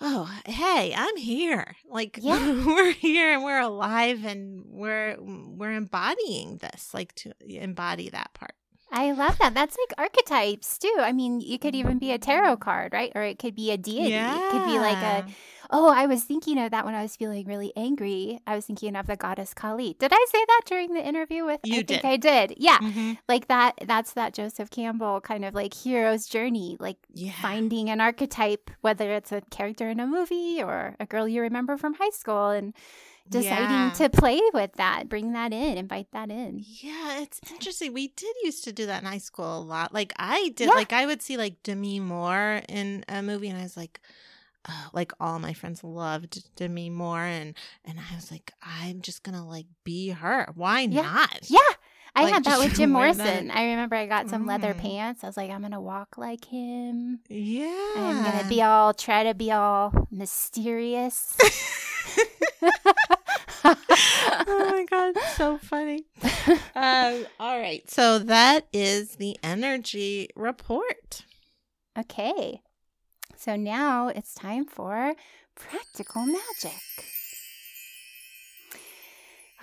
oh hey i'm here like Yeah. we're here and we're alive and we're we're embodying this like to embody that part I love that. That's like archetypes too. I mean, you could even be a tarot mm-hmm. card, right? Or it could be a deity. It could be like a Oh, I was thinking of that when I was feeling really angry. I was thinking of the goddess Kali. Did I say that during the interview with You I think did. I did. Yeah. Mhm. Like that that's that Joseph Campbell kind of like hero's journey, like yeah finding an archetype, whether it's a character in a movie or a girl you remember from high school and deciding Yeah. to play with that, bring that in, invite that in. Yeah, it's interesting. We did used to do that in high school a lot. Like I did, Yeah. like I would see like Demi Moore in a movie, and I was like, uh, like all my friends loved Demi Moore, and and I was like, I'm just gonna like be her. Why Yeah. not? Yeah. I Like, had that with Jim wear that- Morrison. I remember I got some leather Mm. pants. I was like, I'm gonna walk like him. Yeah, I'm gonna be all try to be all mysterious. oh my god, so funny. um, all right, so that is the energy report. okay. So now it's time for practical magic.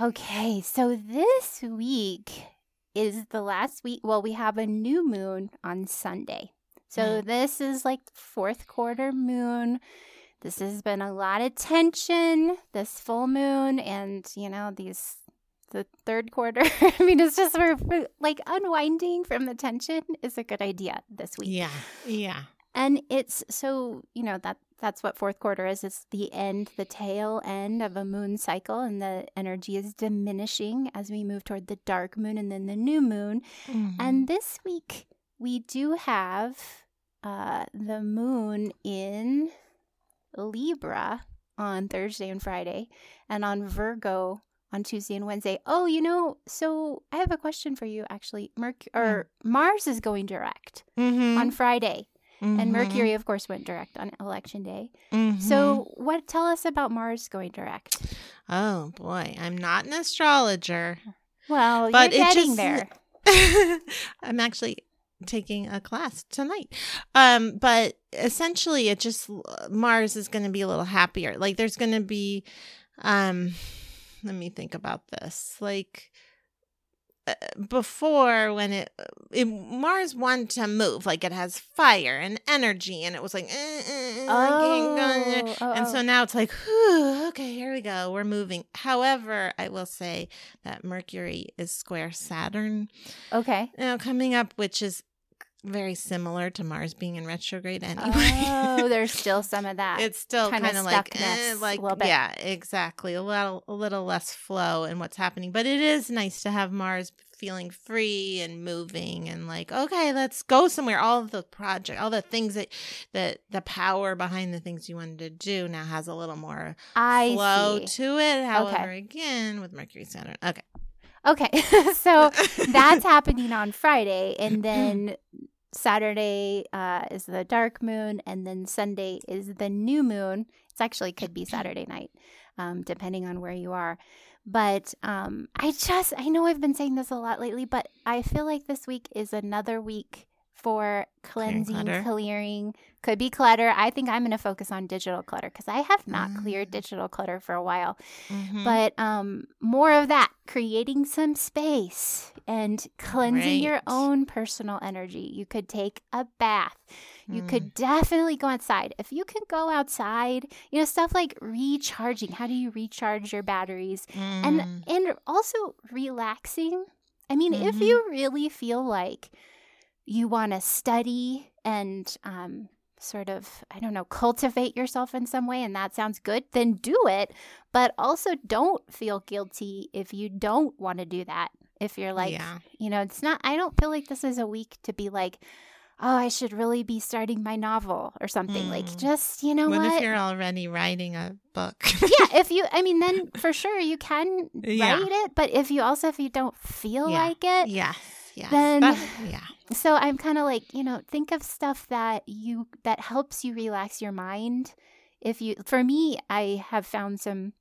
Okay, so this week is the last week. Well, we have a new moon on Sunday. So mm. this is like the fourth quarter moon. This has been a lot of tension, this full moon, and you know, these the third quarter. I mean, it's just of like unwinding from the tension is a good idea this week. Yeah, yeah. And it's so, you know, that that's what fourth quarter is. It's the end, the tail end of a moon cycle, and the energy is diminishing as we move toward the dark moon and then the new moon. Mhm. And this week we do have uh, the moon in Libra on Thursday and Friday, and on Virgo on Tuesday and Wednesday. Oh, you know, so I have a question for you. Actually, Merc or Mars is going direct Mhm. on Friday, and Mhm. Mercury, of course, went direct on Election Day. Mhm. So, what? Tell us about Mars going direct. Oh boy, I'm not an astrologer. Well, But you're getting just- there. I'm actually taking a class tonight. Um, but essentially it just Mars is going to be a little happier. Like there's going to be um let me think about this. Like before when it, it Mars wanted to move, like it has fire and energy, and it was like, eh, eh, eh, I can't go. Oh, oh, and oh. so now it's like, whew, okay, here we go, we're moving. However, I will say that Mercury is square Saturn okay. now coming up, which is very similar to Mars being in retrograde anyway. Oh, there's still some of that. it's still kind of like, eh, like little bit. yeah, exactly. A little, a little less flow in what's happening, but it is nice to have Mars feeling free and moving and like, okay, let's go somewhere. All of the project, all the things that that the power behind the things you wanted to do now has a little more I flow see. to it. However, again, with Mercury Saturn, okay, Okay. so that's happening on Friday, and then Saturday uh, is the dark moon, and then Sunday is the new moon. It's actually could be Saturday night, um, depending on where you are. But um, I just I know I've been saying this a lot lately, but I feel like this week is another week for cleansing, clutter. clearing. Could be clutter. I think I'm going to focus on digital clutter because I have not cleared Mm. digital clutter for a while Mhm. but um more of that creating some space and cleansing your own personal energy you could take a bath you Mm. could definitely go outside if you can go outside you know stuff like recharging how do you recharge your batteries Mm. and and also relaxing i mean if Mhm. you really feel like you want to study and um sort of i don't know cultivate yourself in some way and that sounds good then do it but also don't feel guilty if you don't want to do that if you're like yeah. you know it's not i don't feel like this is a week to be like oh i should really be starting my novel or something like Mm. just you know what, what, if you're already writing a book? yeah if you i mean then for sure you can Yeah. write it but if you also if you don't feel Yeah. like it yes, yes. Then- yeah. So i'm kind of like you know think of stuff that you that helps you relax your mind. If you for me i have found some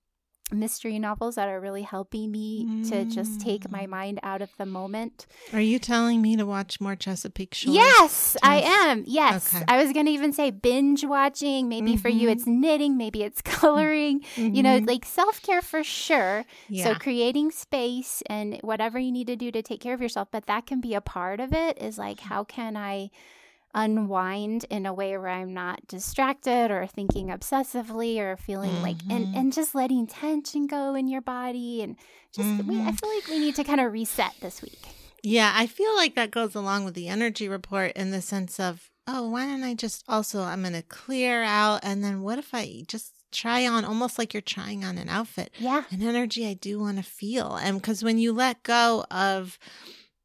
mystery novels that are really helping me to just take my Mm. mind out of the moment Are you telling me to watch more Chesapeake Shore? yes i am yes Okay. i was gonna even say binge watching maybe for you it's knitting maybe it's coloring you know Mhm. like self-care for sure yeah. So creating space and whatever you need to do to take care of yourself, but that can be a part of it is like how can I unwind in a way where I'm not distracted or thinking obsessively or feeling like and Mhm. and just letting tension go in your body and just we, I Mhm. feel like we need to kind of reset this week. Yeah, I feel like that goes along with the energy report in the sense of, oh, why don't I just also, I'm going to clear out. And then what if I just try on almost like you're trying on an outfit, Yeah. an energy I do want to feel? And because when you let go of,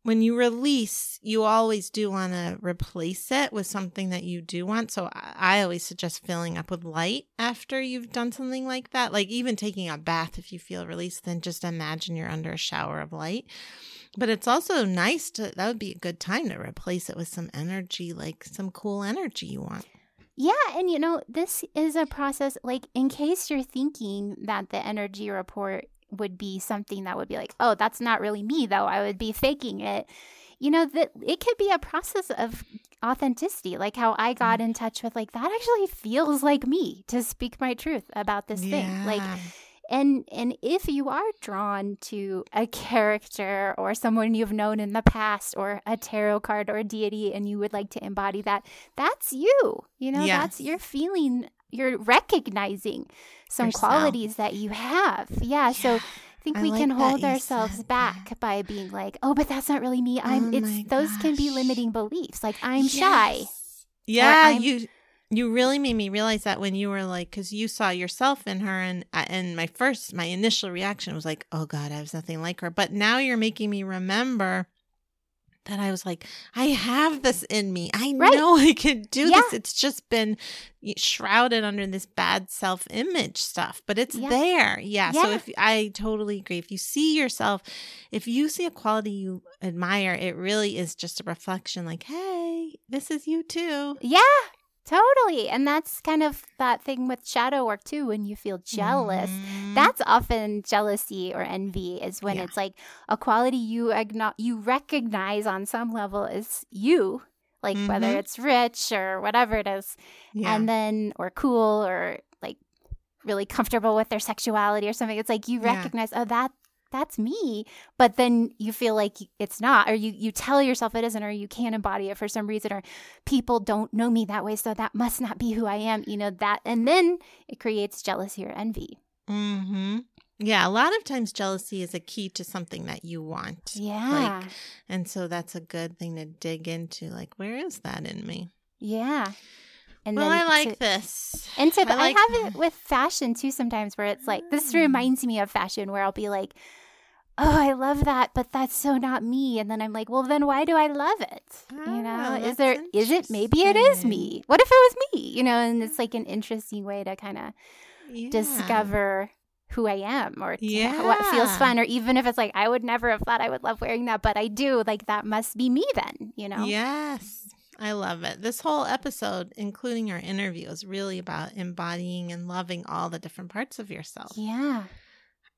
when you release, you always do want to replace it with something that you do want. So I, always suggest filling up with light after you've done something like that. Like even taking a bath, if you feel released, then just imagine you're under a shower of light. But it's also nice to, that would be a good time to replace it with some energy, like some cool energy you want. Yeah, and you know, this is a process like in case you're thinking that the energy report would be something that would be like, "Oh, that's not really me though. I would be faking it." You know, that it could be a process of authenticity, like how I got mm. in touch with like that actually feels like me to speak my truth about this thing. Like and and if you are drawn to a character or someone you've known in the past or a tarot card or a deity and you would like to embody that that's you you know Yes. that's you're feeling you're recognizing some Yourself. qualities that you have yeah so I think I we like can hold ourselves back that. by being like, "Oh, but that's not really me." I'm. Oh it's those can be limiting beliefs. Like I'm shy. Yeah, I'm- you you really made me realize that when you were like, because you saw yourself in her, and uh, and my first, my initial reaction was like, oh God, I was nothing like her. But now you're making me remember that I was like, I have this in me. I Right. know I can do Yeah. this. It's just been shrouded under this bad self image stuff, but it's Yeah. there. Yeah. So if I totally agree, if you see yourself, if you see a quality you admire, it really is just a reflection like, hey, this is you too. Yeah, totally. And that's kind of that thing with shadow work too. When you feel jealous, Mhm. that's often jealousy or envy. Is when Yeah. it's like a quality you agno- you recognize on some level is you. Like whether Mhm. it's rich or whatever it is, yeah. and then or cool or like really comfortable with their sexuality or something. It's like you Yeah. recognize, oh, that that's me. But then you feel like it's not, or you, you tell yourself it isn't, or you can't embody it for some reason, or people don't know me that way. So that must not be who I am, you know, that. And then it creates jealousy or envy. Mm-hmm. Yeah, a lot of times jealousy is a key to something that you want. Yeah. Like, and so that's a good thing to dig into. Like, where is that in me? yeah. And well, I like to- this. And to, I I, like- have it with fashion too sometimes where it's like, this reminds me of fashion where I'll be like, oh, I love that, but that's so not me. And then I'm like, well, then why do I love it? You know, Ah, is there, is it, maybe it is me. What if it was me? You know, and it's like an interesting way to kind of Yeah. discover who I am or to- what feels fun. Or even if it's like, I would never have thought I would love wearing that, but I do, like, that must be me then, you know? Yes. I love it. This whole episode, including our interview, is really about embodying and loving all the different parts of yourself. Yeah.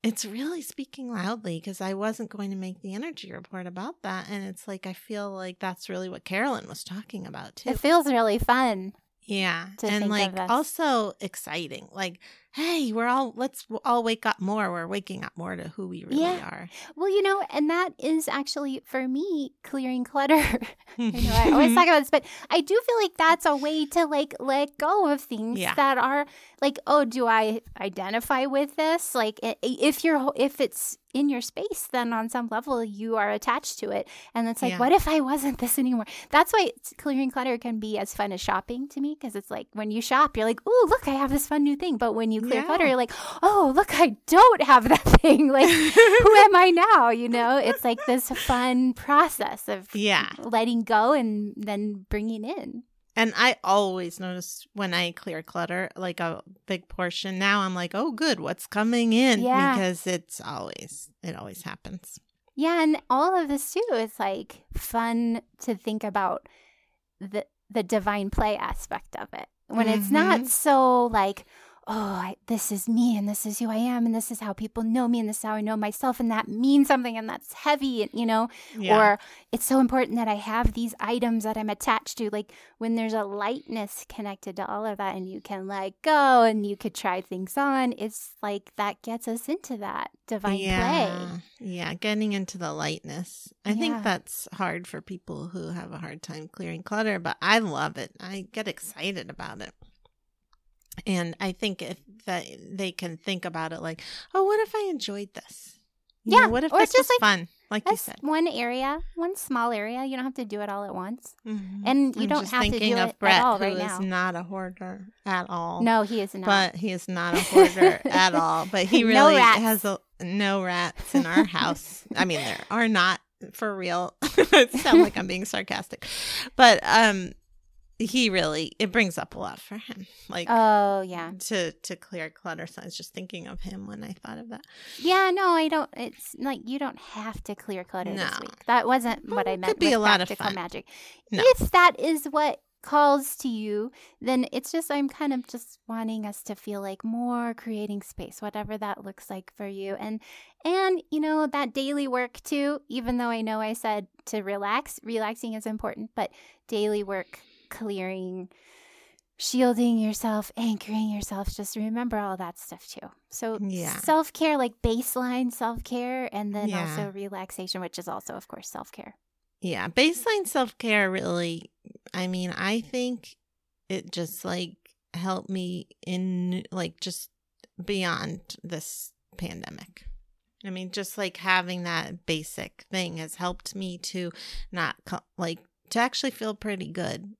It's really speaking loudly because I wasn't going to make the energy report about that. And it's like, I feel like that's really what Carolyn was talking about too. It feels really fun. Yeah. and like also exciting. Like, hey, we're all, let's all wake up more. We're waking up more to who we really Yeah. are. Well, you know, and that is actually for me clearing clutter. I know I always talk about this, but I do feel like that's a way to like let go of things Yeah. that are like, oh, do I identify with this? Like, if you're if it's in your space, then on some level you are attached to it, and it's like, Yeah. what if I wasn't this anymore? That's why clearing clutter can be as fun as shopping to me because it's like when you shop, you're like, oh, look, I have this fun new thing, but when you clear clutter, Yeah. you're like, oh, look, I don't have that thing. Like, who am I now? You know, it's like this fun process of yeah. letting go and then bringing in. And I always notice when I clear clutter, like a big portion. Now I'm like, oh, good, what's coming in? Yeah. Because it's always, it always happens. Yeah, and all of this too is like fun to think about the the divine play aspect of it. When it's Mhm. not so like, oh, I, this is me and this is who I am and this is how people know me and this is how I know myself and that means something and that's heavy, and you know, Yeah. or it's so important that I have these items that I'm attached to. Like when there's a lightness connected to all of that and you can let go and you could try things on, it's like that gets us into that divine play. yeah. Yeah. Getting into the lightness. I Yeah. think that's hard for people who have a hard time clearing clutter, but I love it. I get excited about it. And I think if that they can think about it like, oh, what if I enjoyed this? You know, Yeah, what if or this just was like- fun? Like you said. one area, one small area. You don't have to do it all at once. Mhm. And you I'm don't have to do it Brett, at all who right is now. not a hoarder at all. No, he is not. but he is not a hoarder at all. But he really rats. has a, no rats in our house. I mean, there are not for real. it sounds like I'm being sarcastic, but um, he really it brings up a lot for him. Like oh yeah, to to clear clutter. So I was just thinking of him when I thought of that. yeah. No, I don't. It's like you don't have to clear clutter No. this week. That wasn't what I meant. could be a lot of fun. magic. No. If that is what calls to you, then it's just I'm kind of just wanting us to feel like more creating space, whatever that looks like for you. And and you know, that daily work too, even though I know I said to relax, relaxing is important, but daily work, clearing, shielding yourself, anchoring yourself, just remember all that stuff too. So Yeah. self-care like baseline self-care and then Yeah. also relaxation, which is also of course self-care. Yeah, baseline self care really. I mean, I think it just like helped me in like just beyond this pandemic. I mean, just like having that basic thing has helped me to not like to actually feel pretty good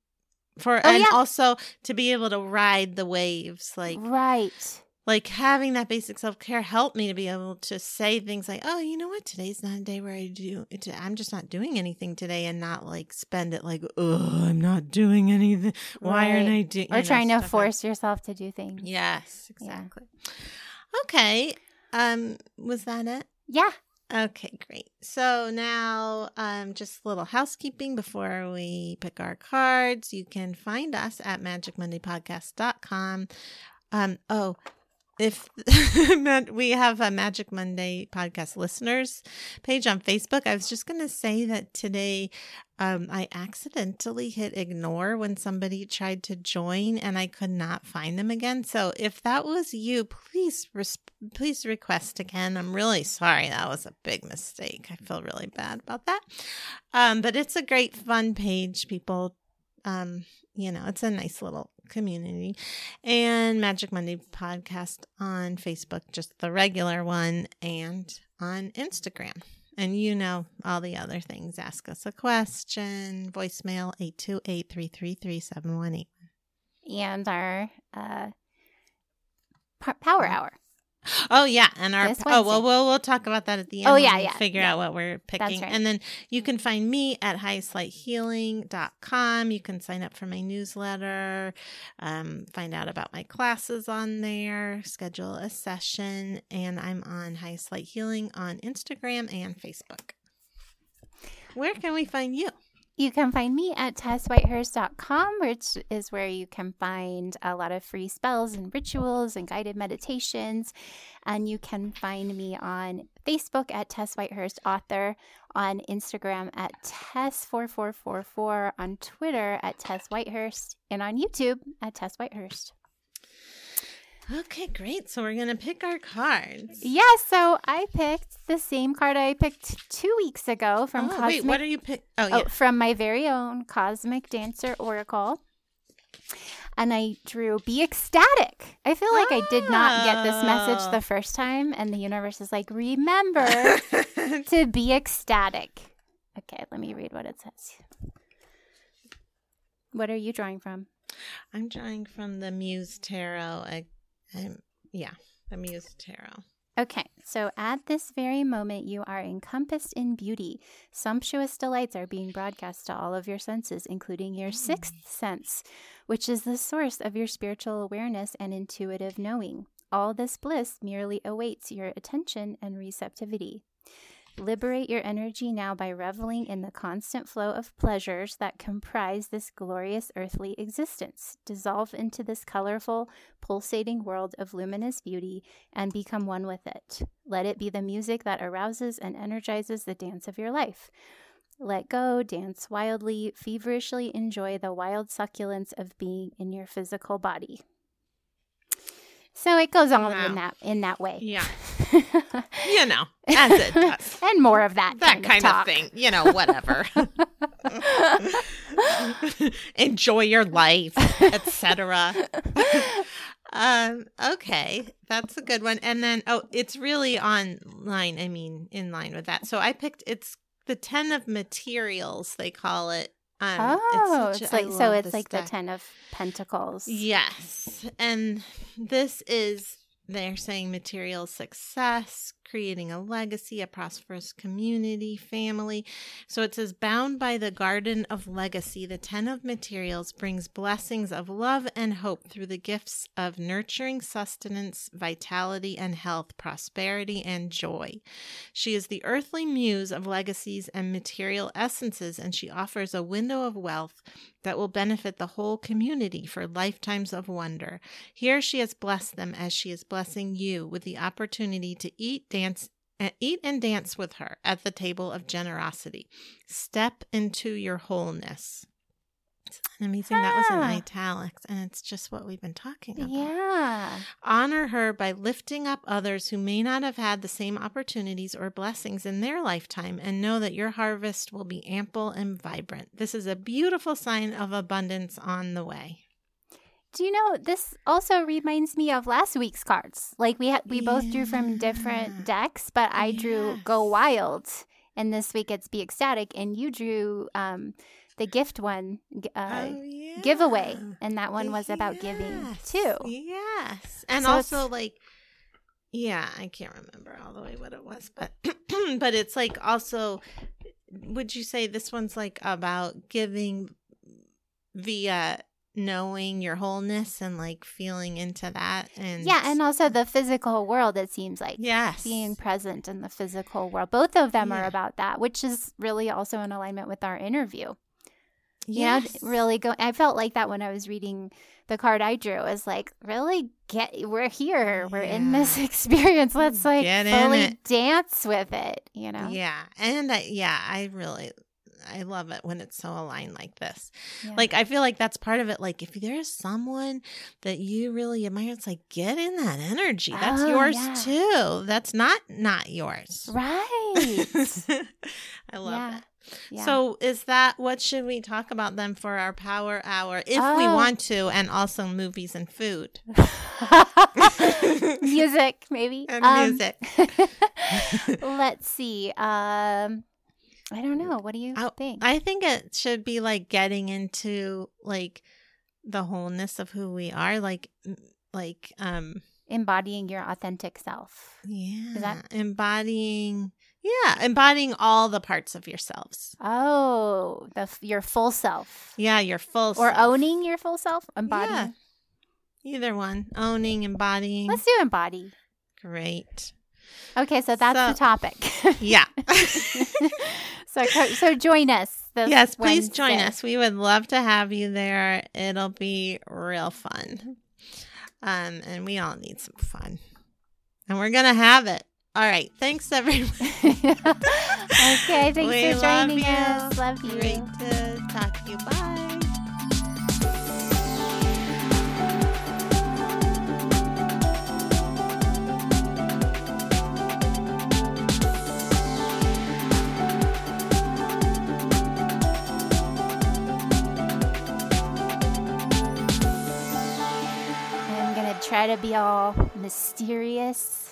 for, Oh, and yeah. also to be able to ride the waves, like right. like having that basic self care helped me to be able to say things like, "Oh, you know what? Today's not a day where I do. it- I'm just not doing anything today," and not like spend it like, "Oh, I'm not doing anything. Why aren't I doing?" or trying to force yourself to do things. Yes, Yeah. exactly. Okay. Um, was that it? Yeah. Okay, great. So now, um, just a little housekeeping before we pick our cards. You can find us at magicmondaypodcast.com. Um, oh, if we have a Magic Monday podcast listeners page on Facebook, I was just going to say that today um, I accidentally hit ignore when somebody tried to join and I could not find them again. So if that was you, please res- please request again. I'm really sorry. That was a big mistake. I feel really bad about that. Um, but it's a great fun page. People um, you know, it's a nice little community. And Magic Monday podcast on Facebook, just the regular one, and on Instagram. And you know all the other things. Ask us a question, voicemail 828 333 7181. And our uh, power hour. Oh yeah, and our oh well, we'll we'll talk about that at the end. Oh yeah, yeah. Figure yeah. out what we're picking, right. and then you can find me at highestlighthealing.com. You can sign up for my newsletter, um, find out about my classes on there, schedule a session, and I'm on Highest Light Healing on Instagram and Facebook. Where can we find you? You can find me at tesswhitehurst.com, which is where you can find a lot of free spells and rituals and guided meditations. And you can find me on Facebook at Tess Whitehurst Author, on Instagram at Tess4444, on Twitter at Tess Whitehurst, and on YouTube at Tess Whitehurst. Okay, great. So we're going to pick our cards. Yeah, so I picked the same card I picked two weeks ago from oh, Cosmic. Wait, what are you pick? Oh, oh, yeah. from my very own Cosmic Dancer Oracle. And I drew Be Ecstatic. I feel like I did not get this message the Oh. first time, and the universe is like, remember to be ecstatic. Okay, let me read what it says. What are you drawing from? I'm drawing from the Muse Tarot. I'm, yeah, the Muse Tarot. Okay, so at this very moment, you are encompassed in beauty. Sumptuous delights are being broadcast to all of your senses, including your hmm. sixth sense, which is the source of your spiritual awareness and intuitive knowing. All this bliss merely awaits your attention and receptivity. Liberate your energy now by reveling in the constant flow of pleasures that comprise this glorious earthly existence. Dissolve into this colorful, pulsating world of luminous beauty and become one with it. Let it be the music that arouses and energizes the dance of your life. Let go, dance wildly, feverishly enjoy the wild succulence of being in your physical body. So it goes on Wow. in that in that way. Yeah, you know, as it does. and more of that that kind of, talk. thing, you know, whatever. Enjoy your life, etc. um, okay, that's a good one. And then, oh, it's really online. I mean, in line with that. So I picked it's the ten of materials. They call it. Um, oh, it's, such a- I like so. It's like the ten of pentacles. Yes. And this is, they're saying material success, creating a legacy, a prosperous community, family. So it says, bound by the garden of legacy, the Ten of Materials brings blessings of love and hope through the gifts of nurturing sustenance, vitality and health, prosperity and joy. She is the earthly muse of legacies and material essences, and she offers a window of wealth that will benefit the whole community for lifetimes of wonder. Here she has blessed them as she is blessing you with the opportunity to eat, dance, and eat and dance with her at the table of generosity. Step into your wholeness. It's amazing that was in Ah. italics, and it's just what we've been talking about. Yeah. Honor her by lifting up others who may not have had the same opportunities or blessings in their lifetime and know that your harvest will be ample and vibrant. This is a beautiful sign of abundance on the way. Do you know this also reminds me of last week's cards? Like we had, we both drew from different decks, but I drew Go Wild, and this week it's Be Ecstatic, and you drew um, the gift one uh, Oh, yeah. giveaway, and that one was about giving too. Yes. And So also like yeah, I can't remember all the way what it was, but but it's like also would you say this one's like about giving via knowing your wholeness and like feeling into that and Yeah, and also the physical world. It seems like yes being present in the physical world. Both of them are about that, which is really also in alignment with our interview. You know, really go. I felt like that when I was reading the card I drew is like, really get we're here. We're in this experience. Let's like Get fully dance with it, you know? Yeah. And I, yeah, I really I love it when it's so aligned like this. Yeah. Like I feel like that's part of it. Like if there's someone that you really admire, it's like get in that energy. That's Oh, yours yeah. too. That's not not yours. right. I love Yeah. it. Yeah. So is that what should we talk about then for our power hour if we Oh. want to and also movies and food music, maybe. and Um, music. let's see. Um, I don't know. What do you I- think? I think it should be like getting into like the wholeness of who we are like like um Embodying your authentic self. yeah that- embodying yeah embodying all the parts of yourselves Oh, the your full self, yeah your full or self. owning your full self. Embodying. Yeah. either one owning embodying Let's do embody. great Okay, so that's the topic. yeah so so join us. Yes please join us we would love to have you there it'll be real fun um and we all need some fun and we're gonna have it all right thanks everyone okay, thanks We for joining you. us. Love you. Great to talk to you. Bye. Try to be all mysterious